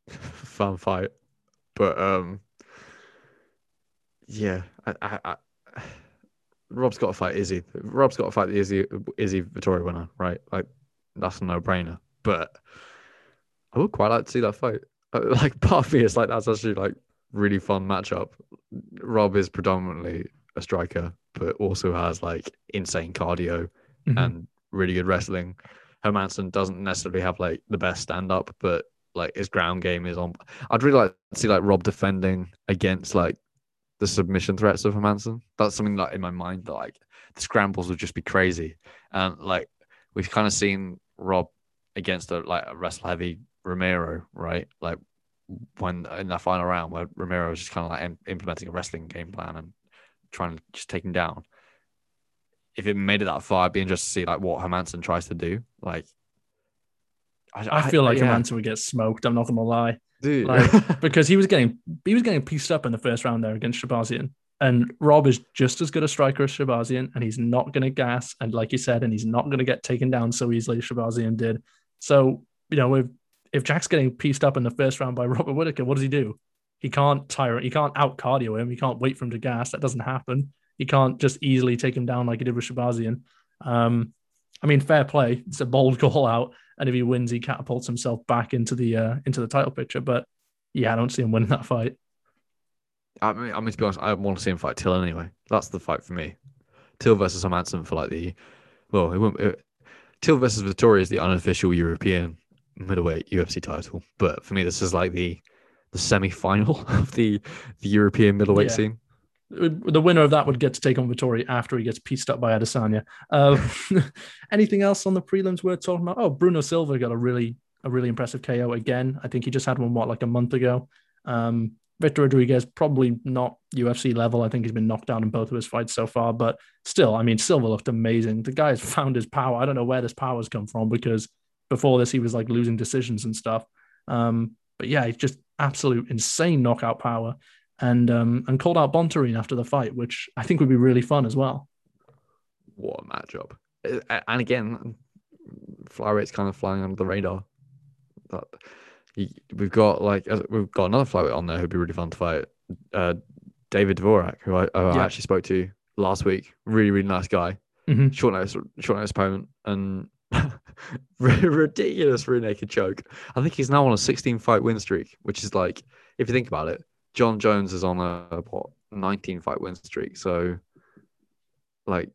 Fun fight, but um, yeah, I, I, I, Rob's got to fight Izzy. Rob's got to fight the Izzy Izzy Vettori winner, right? Like that's a no brainer. But I would quite like to see that fight. Like part of me is like that's actually like really fun matchup. Rob is predominantly a striker, but also has like insane cardio mm-hmm. and really good wrestling. Hermansson doesn't necessarily have like the best stand up, but like his ground game is on. I'd really like to see like Rob defending against like the submission threats of Hermansson. That's something that in my mind that like the scrambles would just be crazy. And like we've kind of seen Rob against a like a wrestle heavy Romero, right? Like when in that final round where Romero was just kind of like implementing a wrestling game plan and trying to just take him down. If it made it that far, I'd be interested to see like what Hermansson tries to do. Like, I, I feel like yeah. Hermansson would get smoked. I'm not gonna lie, dude, like, because he was getting he was getting pieced up in the first round there against Shahbazyan. And Rob is just as good a striker as Shahbazyan, and he's not going to gas. And like you said, and he's not going to get taken down so easily as Shahbazyan did. So, you know, if, if Jack's getting pieced up in the first round by Robert Whitaker, what does he do? He can't tire he can't out cardio him. He can't wait for him to gas. That doesn't happen. He can't just easily take him down like he did with Shahbazyan. Um, I mean, fair play. It's a bold call out, and if he wins, he catapults himself back into the uh, into the title picture. But yeah, I don't see him winning that fight. I mean, I mean to be honest, I want to see him fight Till anyway. That's the fight for me. Till versus Hermansson for like the well, it won't. It, Till versus Vettori is the unofficial European middleweight UFC title, but for me, this is like the the semi final of the the European middleweight yeah. scene. The winner of that would get to take on Vettori after he gets pieced up by Adesanya. Uh, anything else on the prelims we're talking about? Oh, Bruno Silva got a really a really impressive KO again. I think he just had one what like a month ago. Um, Victor Rodriguez probably not UFC level. I think he's been knocked out in both of his fights so far, but still, I mean, Silva looked amazing. The guy has found his power. I don't know where this power's come from because before this he was like losing decisions and stuff. Um, but yeah, he's just absolute insane knockout power, and um, and called out Bontorin after the fight, which I think would be really fun as well. What a matchup! And again, flyweights kind of flying under the radar. That we've got like we've got another flyweight on there who'd be really fun to fight. Uh, David Dvorak, who I, who yeah. I, actually spoke to last week. Really, really nice guy. Mm-hmm. Short notice, short notice opponent, and ridiculous rear naked choke. I think he's now on a 16 fight win streak, which is like, if you think about it, Jon Jones is on a what 19 fight win streak. So, like,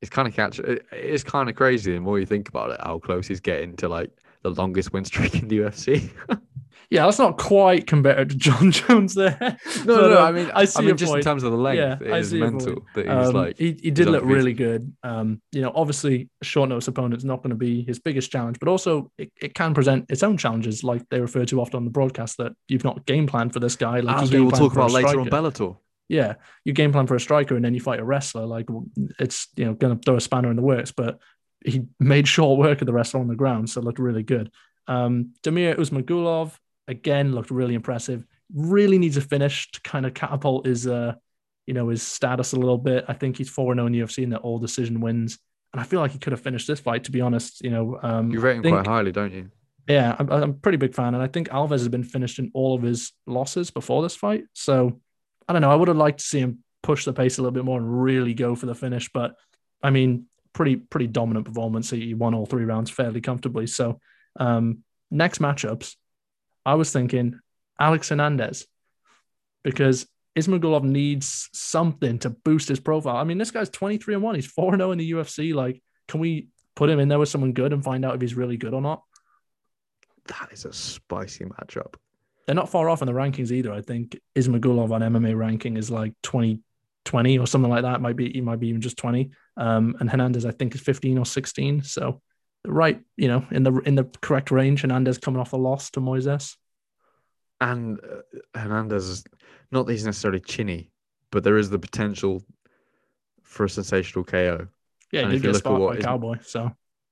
it's kind of catch. it's kind of crazy the more you think about it, how close he's getting to like the longest win streak in the UFC. yeah, that's not quite compared to Jon Jones there. No, but, no, um, I mean, I see I mean, just point. in terms of the length, yeah, it is mental that he's um, like. He, he did look really good. Um, you know, obviously, a short notice opponent is not going to be his biggest challenge, but also it, it can present its own challenges, like they refer to often on the broadcast that you've not game plan for this guy. Like As we will talk about later on Bellator. Yeah, you game plan for a striker and then you fight a wrestler. Like it's you know going to throw a spanner in the works, but he made short work of the wrestler on the ground, so looked really good. Um, Damir Ismagulov again looked really impressive. Really needs a finish to kind of catapult his, uh, you know, his status a little bit. I think he's four 0 in UFC in the all decision wins, and I feel like he could have finished this fight. To be honest, you know, um, you rate him think, quite highly, don't you? Yeah, I'm, I'm a pretty big fan, and I think Alves has been finished in all of his losses before this fight. So I don't know. I would have liked to see him push the pace a little bit more and really go for the finish, but I mean, pretty pretty dominant performance. He won all three rounds fairly comfortably. So um, next matchups, I was thinking Alex Hernandez because Ismagulov needs something to boost his profile. I mean, this guy's 23 and 1. He's 4 0 in the UFC. Like, can we put him in there with someone good and find out if he's really good or not? That is a spicy matchup. They're not far off in the rankings either. I think Ismagulov on MMA ranking is like 20, 20 or something like that. Might be, he might be even just 20. Um, and Hernandez, I think, is 15 or 16. So, right, you know, in the in the correct range. Hernandez coming off a loss to Moises. And uh, Hernandez not that he's necessarily chinny, but there is the potential for a sensational KO. Yeah, and he did get what is, Cowboy. So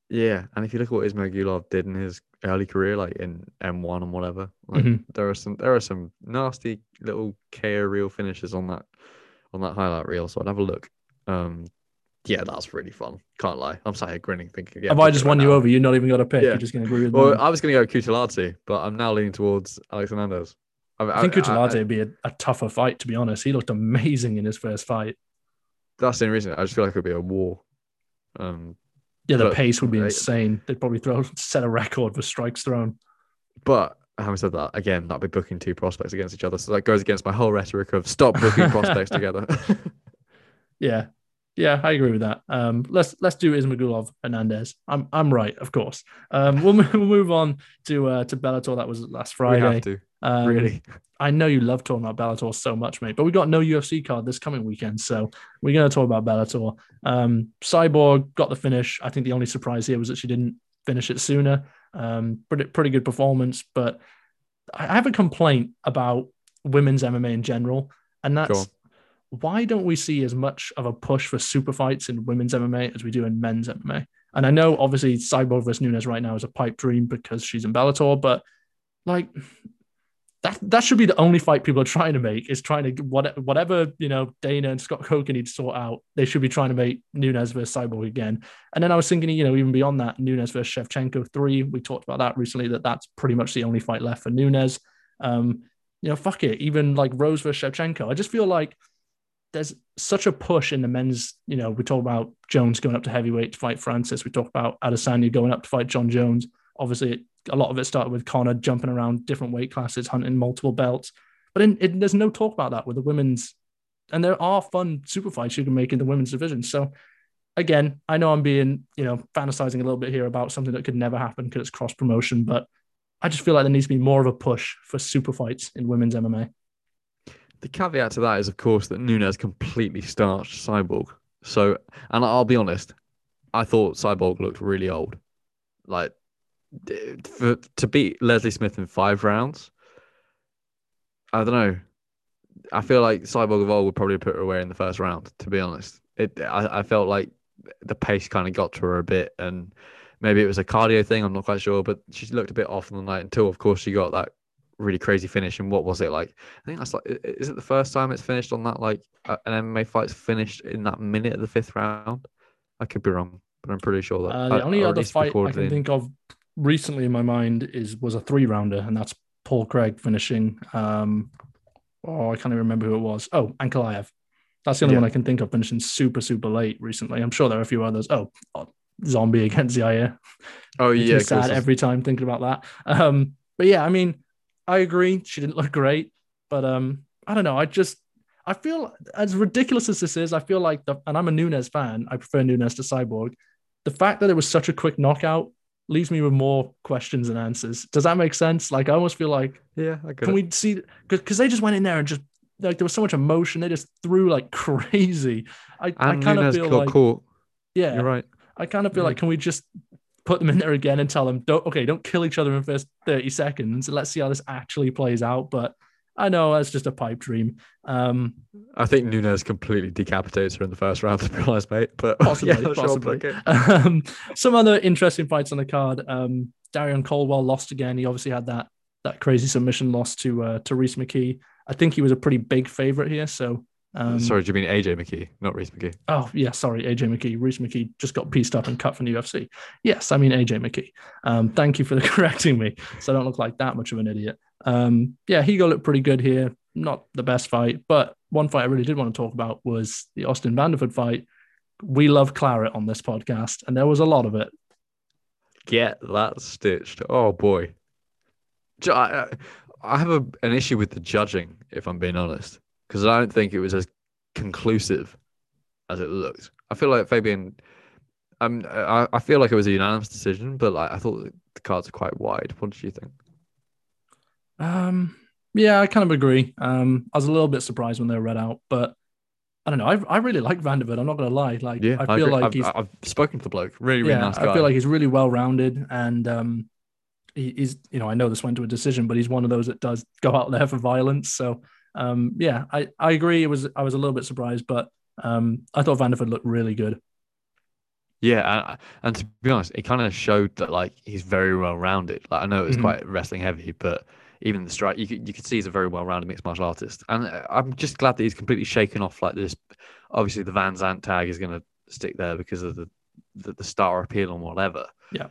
yeah, and if you look at what Ismagulov did in his early career, like in M1 and whatever, like mm-hmm. there are some there are some nasty little KO reel finishes on that on that highlight reel. So I'd have a look. Um, yeah, that's really fun. Can't lie. I'm sat here grinning, thinking. Yeah, Have I just won you over? You're not even got a pick. Yeah. You're just going to agree with well, me. Well, I was going to go Kutateladze, but I'm now leaning towards Alex Hernandez. I, I think Kutateladze would be a, a, tougher fight, to be honest. He looked amazing in his first fight. That's the reason. I just feel like it would be a war. Um, yeah, the pace would be insane. They'd probably throw set a record for strikes thrown. But having said that, again, that'd be booking two prospects against each other. So that goes against my whole rhetoric of stop booking prospects together. yeah, yeah, I agree with that. Um, let's let's do Ismagulov Hernandez. I'm I'm right, of course. Um, we'll, we'll move on to uh, to Bellator. That was last Friday. We have to. Um, really. I know you love talking about Bellator so much, mate. But we got no UFC card this coming weekend, so we're going to talk about Bellator. Um, Cyborg got the finish. I think the only surprise here was that she didn't finish it sooner. Um, pretty pretty good performance, but I have a complaint about women's MMA in general, and that's why don't we see as much of a push for super fights in women's MMA as we do in men's MMA? And I know obviously Cyborg versus Nunes right now is a pipe dream because she's in Bellator, but like that that should be the only fight people are trying to make is trying to what whatever you know Dana and Scott Coker need to sort out. They should be trying to make Nunes versus Cyborg again. And then I was thinking, you know, even beyond that, Nunes versus Shevchenko three. We talked about that recently. That that's pretty much the only fight left for Nunes. Um, you know, fuck it. Even like Rose versus Shevchenko. I just feel like there's such a push in the men's. You know, we talk about Jones going up to heavyweight to fight Francis. We talk about Adesanya going up to fight Jon Jones. Obviously, a lot of it started with Conor jumping around different weight classes, hunting multiple belts. But in, there's no talk about that with the women's. And there are fun super fights you can make in the women's division. So again, I know I'm being, you know, fantasizing a little bit here about something that could never happen because it's cross promotion, but I just feel like there needs to be more of a push for super fights in women's MMA. The caveat to that is, of course, that Nunes completely starched Cyborg. So, and I'll be honest, I thought Cyborg looked really old. Like for to beat Leslie Smith in five rounds, I don't know. I feel like Cyborg of old would probably put her away in the first round. To be honest, it I, I felt like the pace kind of got to her a bit, and maybe it was a cardio thing. I'm not quite sure, but she looked a bit off on the night until, of course, she got that really crazy finish. And what was it like? I think that's like, is it the first time it's finished on that like an MMA fight's finished in that minute of the fifth round? I could be wrong, but I'm pretty sure that. Uh, the I, only other fight I can in. think of recently in my mind is was a three rounder, and that's Paul Craig finishing. Um, oh, I can't even remember who it was. Oh, Ankalaev. That's the only yeah. one I can think of finishing super super late recently. I'm sure there are a few others. Oh, oh Zombie against Yair. Oh yeah, sad every time thinking about that. Um, but yeah, I mean, I agree. She didn't look great, but um, I don't know. I just I feel as ridiculous as this is, I feel like the and I'm a Nunes fan. I prefer Nunes to Cyborg. The fact that it was such a quick knockout leaves me with more questions than answers. Does that make sense? Like I almost feel like yeah, can we see because they just went in there and just like there was so much emotion. They just threw like crazy. I, I kind of feel like caught. yeah, you're right. I kind of feel yeah. like can we just put them in there again and tell them don't okay don't kill each other in the first 30 seconds let's see how this actually plays out but I know that's just a pipe dream. Um, I think Nunes completely decapitates her in the first round, to be honest, mate. But possibly, yeah, possibly. Um, some other interesting fights on the card. Um, Darrion Caldwell lost again. He obviously had that that crazy submission loss to uh, Rhys McKee. I think he was a pretty big favorite here. So um, sorry, do you mean AJ McKee, not Rhys McKee? Oh yeah, sorry, AJ McKee. Rhys McKee just got pieced up and cut from the UFC. Yes, I mean AJ McKee. Um, thank you for correcting me, so I don't look like that much of an idiot. Um, yeah, Higo looked pretty good here. Not the best fight, but one fight I really did want to talk about was the Austin Vanderford fight. We love claret on this podcast, and there was a lot of it. Get that stitched. Oh boy, I, I have a, an issue with the judging, if I'm being honest, because I don't think it was as conclusive as it looked. I feel like Fabian. Um, I, I feel like it was a unanimous decision, but like I thought the cards are quite wide. What did you think? Um, yeah, I kind of agree. Um, I was a little bit surprised when they were read out, but I don't know. I, I really like Vanderford. I'm not gonna lie. Like, yeah, I feel I like I've, he's. I've spoken to the bloke. Really, really yeah, nice guy. I feel like he's really well rounded, and um, he, he's you know I know this went to a decision, but he's one of those that does go out there for violence. So um, yeah, I I agree. It was I was a little bit surprised, but um, I thought Vanderford looked really good. Yeah, and, and to be honest, it kind of showed that like he's very well rounded. Like I know it was mm-hmm. quite wrestling heavy, but even the strike, you could, you could see he's a very well-rounded mixed martial artist. And uh, I'm just glad that he's completely shaken off like this. Obviously, the Van Zant tag is going to stick there because of the, the, the star appeal and whatever. Yeah.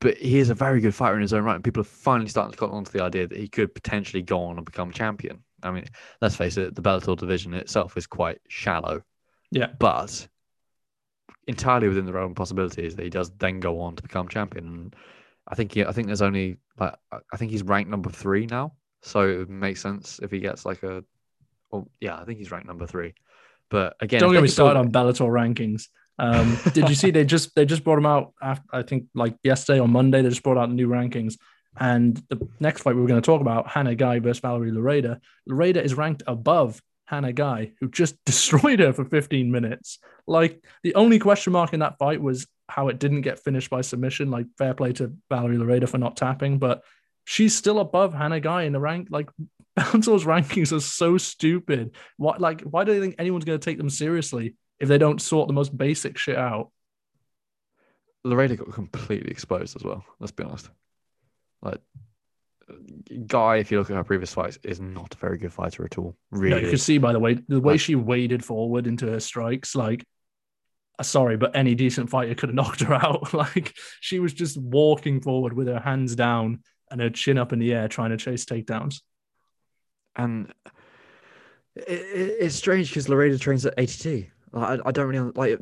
But he is a very good fighter in his own right, and people are finally starting to come onto the idea that he could potentially go on and become champion. I mean, let's face it, the Bellator division itself is quite shallow. Yeah. But entirely within the realm of possibilities that he does then go on to become champion. And I think he, I think there's only like I think he's ranked number three now, so it makes sense if he gets like a. Well, yeah, I think he's ranked number three. But again, don't get me started on Bellator rankings. Um, did you see they just they just brought him out? After, I think like yesterday or Monday they just brought out new rankings. And the next fight we were going to talk about, Hannah Guy versus Valerie Loureda. Loureda is ranked above Hannah Guy, who just destroyed her for 15 minutes. Like the only question mark in that fight was how it didn't get finished by submission. Like fair play to Valerie Loureda for not tapping, but she's still above Hannah Guy in the rank. Like Bellator's rankings are so stupid. What like why do they think anyone's going to take them seriously if they don't sort the most basic shit out? Loureda got completely exposed as well. Let's be honest. Like Guy, if you look at her previous fights, is not a very good fighter at all. Really, no, you can see by the way the way like, she waded forward into her strikes. Like, uh, sorry, but any decent fighter could have knocked her out. like, she was just walking forward with her hands down and her chin up in the air, trying to chase takedowns. And it, it, it's strange because Loureda trains at ATT. Like, I, I don't really like.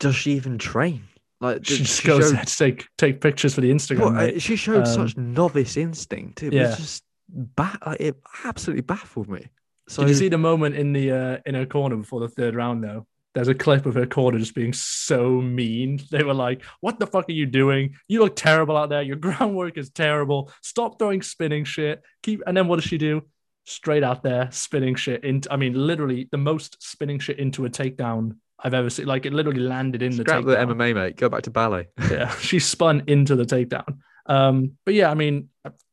Does she even train? Like she just she goes showed... to take take pictures for the Instagram. Well, she showed um, such novice instinct. It yeah. was just ba- it absolutely baffled me. So did you see the moment in the uh, in her corner before the third round though? There's a clip of her corner just being so mean. They were like, "What the fuck are you doing? You look terrible out there. Your groundwork is terrible. Stop throwing spinning shit. Keep." And then what does she do? Straight out there, spinning shit into. I mean, literally the most spinning shit into a takedown I've ever seen. Like it literally landed in Scrap the takedown. the MMA, mate. Go back to ballet. yeah, she spun into the takedown. Um, but yeah, I mean,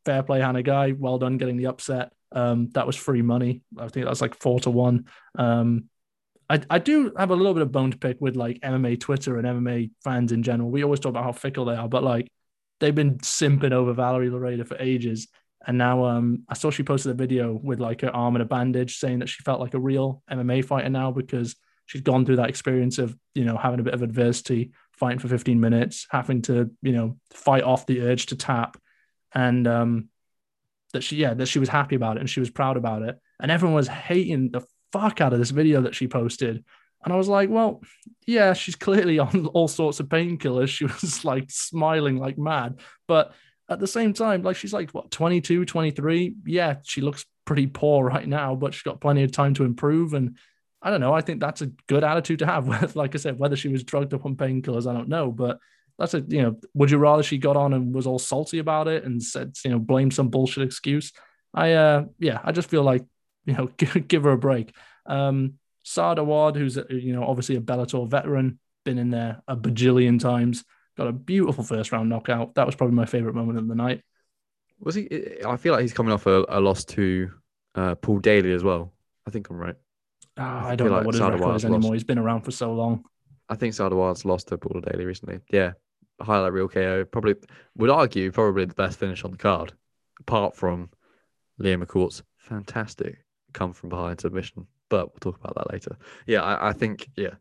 fair play, Hannah Guy. Well done getting the upset. Um, that was free money. I think that was like four to one. Um, I, I do have a little bit of bone to pick with like MMA Twitter and MMA fans in general. We always talk about how fickle they are, but like they've been simping over Valerie Loureda for ages. And now um, I saw she posted a video with like her arm in a bandage saying that she felt like a real MMA fighter now because she's gone through that experience of you know having a bit of adversity, fighting for 15 minutes, having to you know fight off the urge to tap, and um, that she yeah that she was happy about it and she was proud about it, and everyone was hating the fuck out of this video that she posted. And I was like, well, yeah, she's clearly on all sorts of painkillers. She was like smiling like mad. But at the same time, like she's like, what, 22, 23? Yeah, she looks pretty poor right now, but she's got plenty of time to improve. And I don't know. I think that's a good attitude to have. like I said, whether she was drugged up on painkillers, I don't know. But that's a, you know, would you rather she got on and was all salty about it and said, you know, blame some bullshit excuse? I, uh, yeah, I just feel like, you know, give, her a break. Um, Saad Awad, who's, you know, obviously a Bellator veteran, been in there a bajillion times, got a beautiful first round knockout. That was probably my favorite moment of the night. Was he? I feel like he's coming off a, a loss to uh, Paul Daley as well. I think I'm right. Oh, I, I don't know like what his record is anymore. Lost. He's been around for so long. I think Saad Awad's lost to Paul Daley recently. Yeah, highlight reel KO. Probably would argue probably the best finish on the card, apart from Leah McCourt's fantastic come from behind submission. But we'll talk about that later. Yeah, I, I think yeah.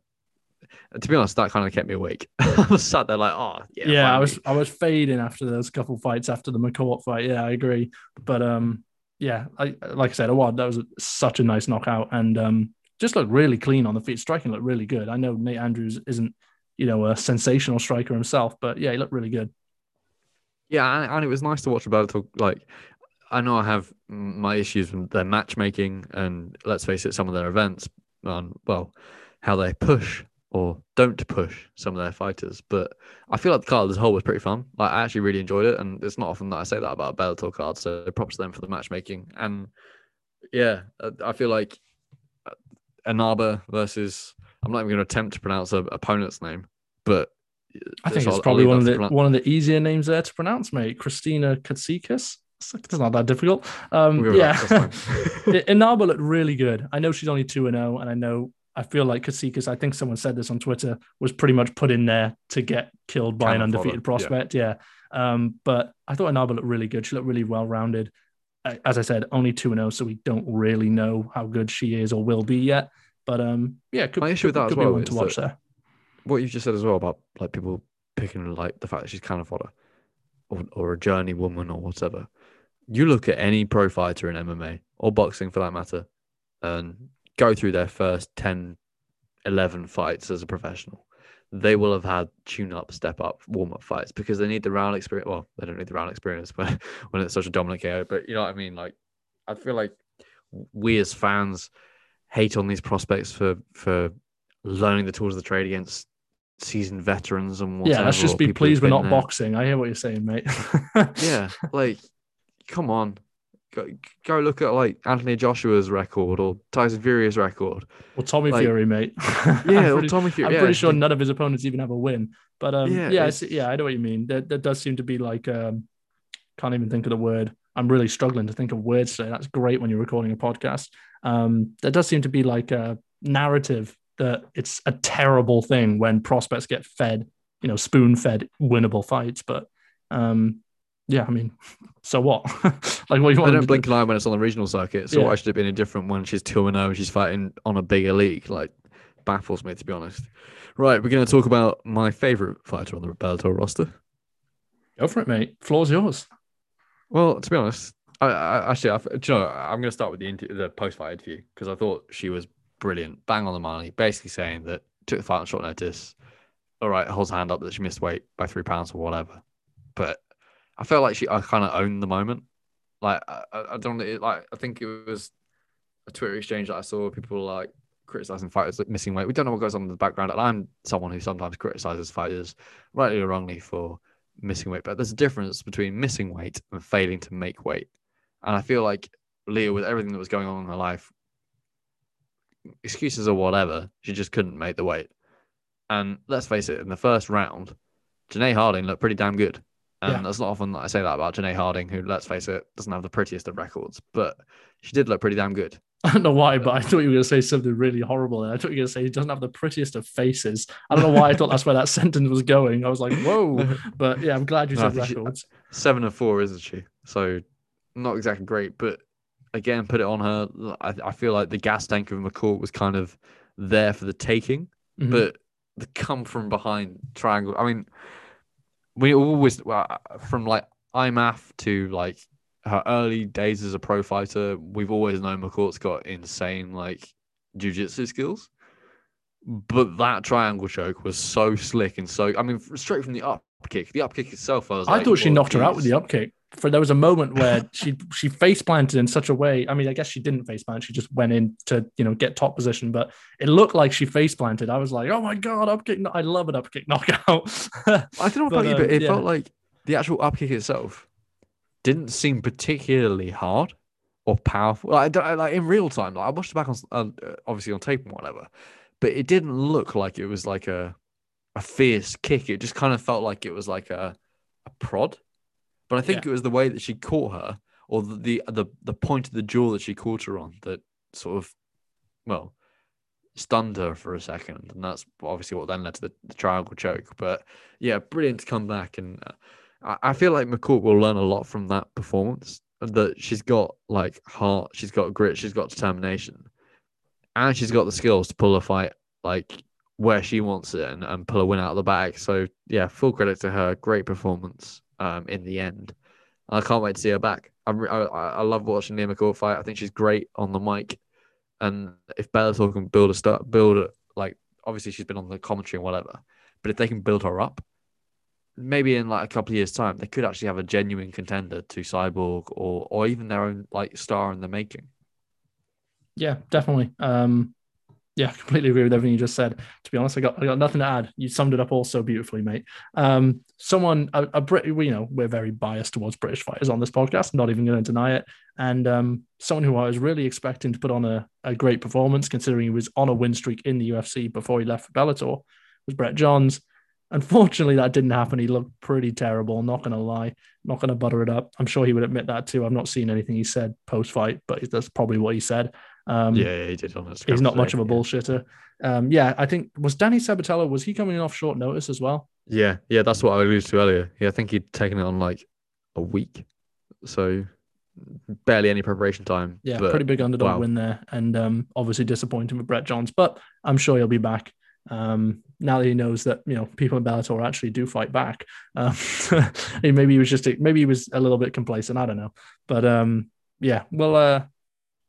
To be honest, that kind of kept me awake. I was sat there like, oh yeah. Yeah, finally. I was I was fading after those couple fights after the McCourt fight. Yeah, I agree. But um, yeah, I, like I said, Awad, that was such a nice knockout, and um, just looked really clean on the feet. Striking looked really good. I know Nate Andrews isn't, you know, a sensational striker himself, but yeah, he looked really good. Yeah, and, it was nice to watch Bellator. Like, I know I have my issues with their matchmaking, and let's face it, some of their events, and well, how they push or don't push some of their fighters. But I feel like the card as a whole was pretty fun. Like I actually really enjoyed it, and it's not often that I say that about a Bellator card. So props to them for the matchmaking. And yeah, I feel like Inaba versus I'm not even going to attempt to pronounce a opponent's name, but I think it's probably one of the one of the easier names there to pronounce, mate. Christina Katsikas. It's not that difficult. Um, yeah, Inaba looked really good. I know she's only two and zero, oh, and I know I feel like Katsikas. I think someone said this on Twitter was pretty much put in there to get killed by an undefeated prospect. Yeah, yeah. Um, but I thought Inaba looked really good. She looked really well rounded as I said, only 2 0, so we don't really know how good she is or will be yet. But um, yeah, could, my issue with that could as well to watch there. What you just said as well about like people picking like the fact that she's kind of fodder or, or a journey woman or whatever. You look at any pro fighter in MMA or boxing for that matter and go through their first 10, 11 fights as a professional they will have had tune up, step up, warm up fights because they need the round experience. Well, they don't need the round experience when when it's such a dominant KO, but you know what I mean. Like, I feel like we as fans hate on these prospects for for learning the tools of the trade against seasoned veterans and whatever. Yeah, let's just be pleased we're not there. boxing. I hear what you're saying, mate. yeah, like, come on. Go, go look at like Anthony Joshua's record or Tyson Fury's record. Or Tommy like, Fury, mate. Yeah, pretty, or Tommy Fury. I'm yeah. pretty sure none of his opponents even have a win. But um, yeah, yeah, I, yeah, I know what you mean. That there does seem to be like um, can't even think of the word. I'm really struggling to think of words today. That's great when you're recording a podcast. Um, there does seem to be like a narrative that it's a terrible thing when prospects get fed, you know, spoon fed winnable fights. But um, yeah, I mean, so what? like, what you want? They don't blink an eye when it's on the regional circuit. So yeah. why should it be any different when she's two and zero and she's fighting on a bigger league? Like, baffles me to be honest. Right, we're going to talk about my favorite fighter on the Bellator roster. Go for it, mate. Floor's yours. Well, to be honest, I, I actually, I, you know, I'm going to start with the inter- the post fight interview because I thought she was brilliant, bang on the money, basically saying that took the fight on short notice. All right, holds her hand up that she missed weight by three pounds or whatever. But I felt like she, I kind of owned the moment. Like I, I don't like. I think it was a Twitter exchange that I saw. People like criticizing fighters like missing weight. We don't know what goes on in the background, and I'm someone who sometimes criticizes fighters, rightly or wrongly, for missing weight. But there's a difference between missing weight and failing to make weight. And I feel like Leah, with everything that was going on in her life, excuses or whatever, she just couldn't make the weight. And let's face it, in the first round, Janay Harding looked pretty damn good. And yeah. that's not often that I say that about Janay Harding, who, let's face it, doesn't have the prettiest of records, but she did look pretty damn good. I don't know why, but I thought you were going to say something really horrible. And I thought you were going to say he doesn't have the prettiest of faces. I don't know why I thought that's where that sentence was going. I was like, whoa. But yeah, I'm glad you no, said records. She, seven and four, isn't she? So not exactly great, but again, put it on her. I, I feel like the gas tank of McCourt was kind of there for the taking, mm-hmm. but the come from behind triangle. I mean, we always from like IMMAF to like her early days as a pro fighter, we've always known McCourt's got insane like jujitsu skills. But that triangle choke was so slick and so I mean straight from the up kick. The up kick itself, I was I like, thought she knocked geez. her out with the up kick. For there was a moment where she she face planted in such a way. I mean, I guess she didn't face plant. She just went in to you know get top position, but it looked like she face planted. I was like, oh my god, up kick! I love an up kick knockout. I don't know about but, you, but it yeah. felt like the actual up kick itself didn't seem particularly hard or powerful. Like, like in real time, like I watched it back on uh, obviously on tape and whatever, but it didn't look like it was like a a fierce kick. It just kind of felt like it was like a a prod. But I think yeah. it was the way that she caught her, or the, the the point of the jaw that she caught her on, that sort of, well, stunned her for a second, and that's obviously what then led to the, the triangle choke. But yeah, brilliant to come back and. Uh, I feel like McCourt will learn a lot from that performance. That she's got like heart, she's got grit, she's got determination, and she's got the skills to pull a fight like where she wants it and, and pull a win out of the bag. So yeah, full credit to her. Great performance um, in the end. I can't wait to see her back. I, I, I love watching Leah McCourt fight. I think she's great on the mic. And if Bellator can build a start, build like obviously she's been on the commentary and whatever, but if they can build her up, maybe in like a couple of years' time, they could actually have a genuine contender to Cyborg or or even their own like star in the making. Yeah, definitely. Um, yeah, completely agree with everything you just said. To be honest, I got I got nothing to add. You summed it up all so beautifully, mate. Um, someone a, a Brit, you know, we're very biased towards British fighters on this podcast. Not even going to deny it. And um, someone who I was really expecting to put on a, a great performance, considering he was on a win streak in the UFC before he left for Bellator, was Brett Johns. Unfortunately, that didn't happen. He looked pretty terrible. Not going to lie. Not going to butter it up. I'm sure he would admit that too. I've not seen anything he said post fight, but that's probably what he said. Um, yeah, he did on He's not much of a bullshitter. Um, yeah, I think was Danny Sabatello. Was he coming in off short notice as well? Yeah, yeah, that's what I alluded to earlier. Yeah, I think he'd taken it on like a week, so barely any preparation time. Yeah, pretty big underdog wow. win there, and um, obviously disappointing with Brett Johns, but I'm sure he'll be back. Um, now that he knows that you know people in Bellator actually do fight back, um, maybe he was just a, maybe he was a little bit complacent. I don't know, but um, yeah, we'll uh,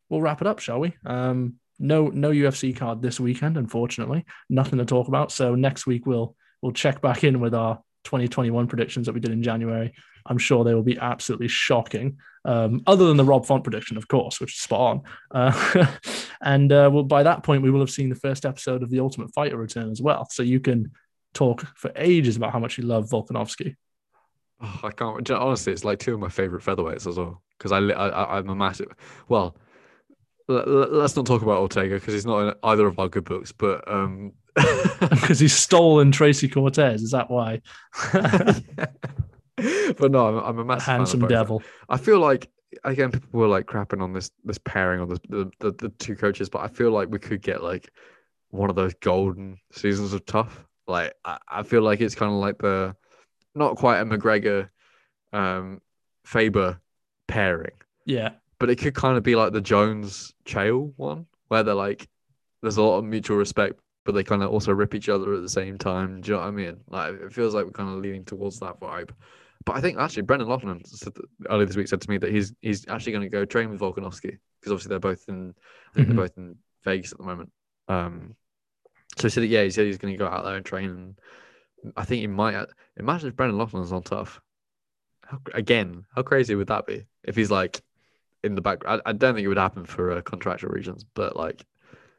we'll wrap it up, shall we? Um, no no UFC card this weekend, unfortunately, nothing to talk about. So next week we'll we'll check back in with our 2021 predictions that we did in January. I'm sure they will be absolutely shocking. Um, other than the Rob Font prediction, of course, which is spot on. Uh, and uh, well, by that point, we will have seen the first episode of The Ultimate Fighter return as well. So you can talk for ages about how much you love Volkanovski. Oh, I can't. Honestly, it's like two of my favorite featherweights as well. Because I, I, I'm a massive. Well, let's not talk about Ortega because he's not in either of our good books. But um, because he's stolen Tracy Cortez. Is that why? but no, I'm, I'm a massive handsome devil. I feel like again, people were like crapping on this this pairing or the, the the, the two coaches, but I feel like we could get like one of those golden seasons of TUF. Like I, I feel like it's kind of like the not quite a McGregor um Faber pairing. Yeah. But it could kind of be like the Jones Chael one, where they're like there's a lot of mutual respect, but they kind of also rip each other at the same time. Do you know what I mean? Like it feels like we're kind of leaning towards that vibe. But I think actually Brendan Loughnane earlier this week said to me that he's he's actually going to go train with Volkanovski because obviously they're both in mm-hmm. they're both in Vegas at the moment. Um, so he said that, yeah, he said he's going to go out there and train. And I think he might imagine if Brendan Loughnane's on TUF. How, again, how crazy would that be if he's like in the back? I, I don't think it would happen for uh, contractual reasons, but like,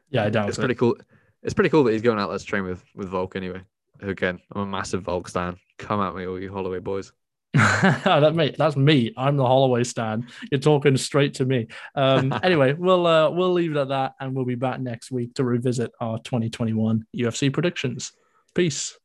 yeah, I doubt it's it. pretty cool. It's pretty cool that he's going out there to train with with Volk anyway. Again, I'm a massive Volk stan. Come at me, all you Holloway boys. that mate, that's me. I'm the Holloway stand. You're talking straight to me. Um, anyway, we'll uh, we'll leave it at that, and we'll be back next week to revisit our 2021 UFC predictions. Peace.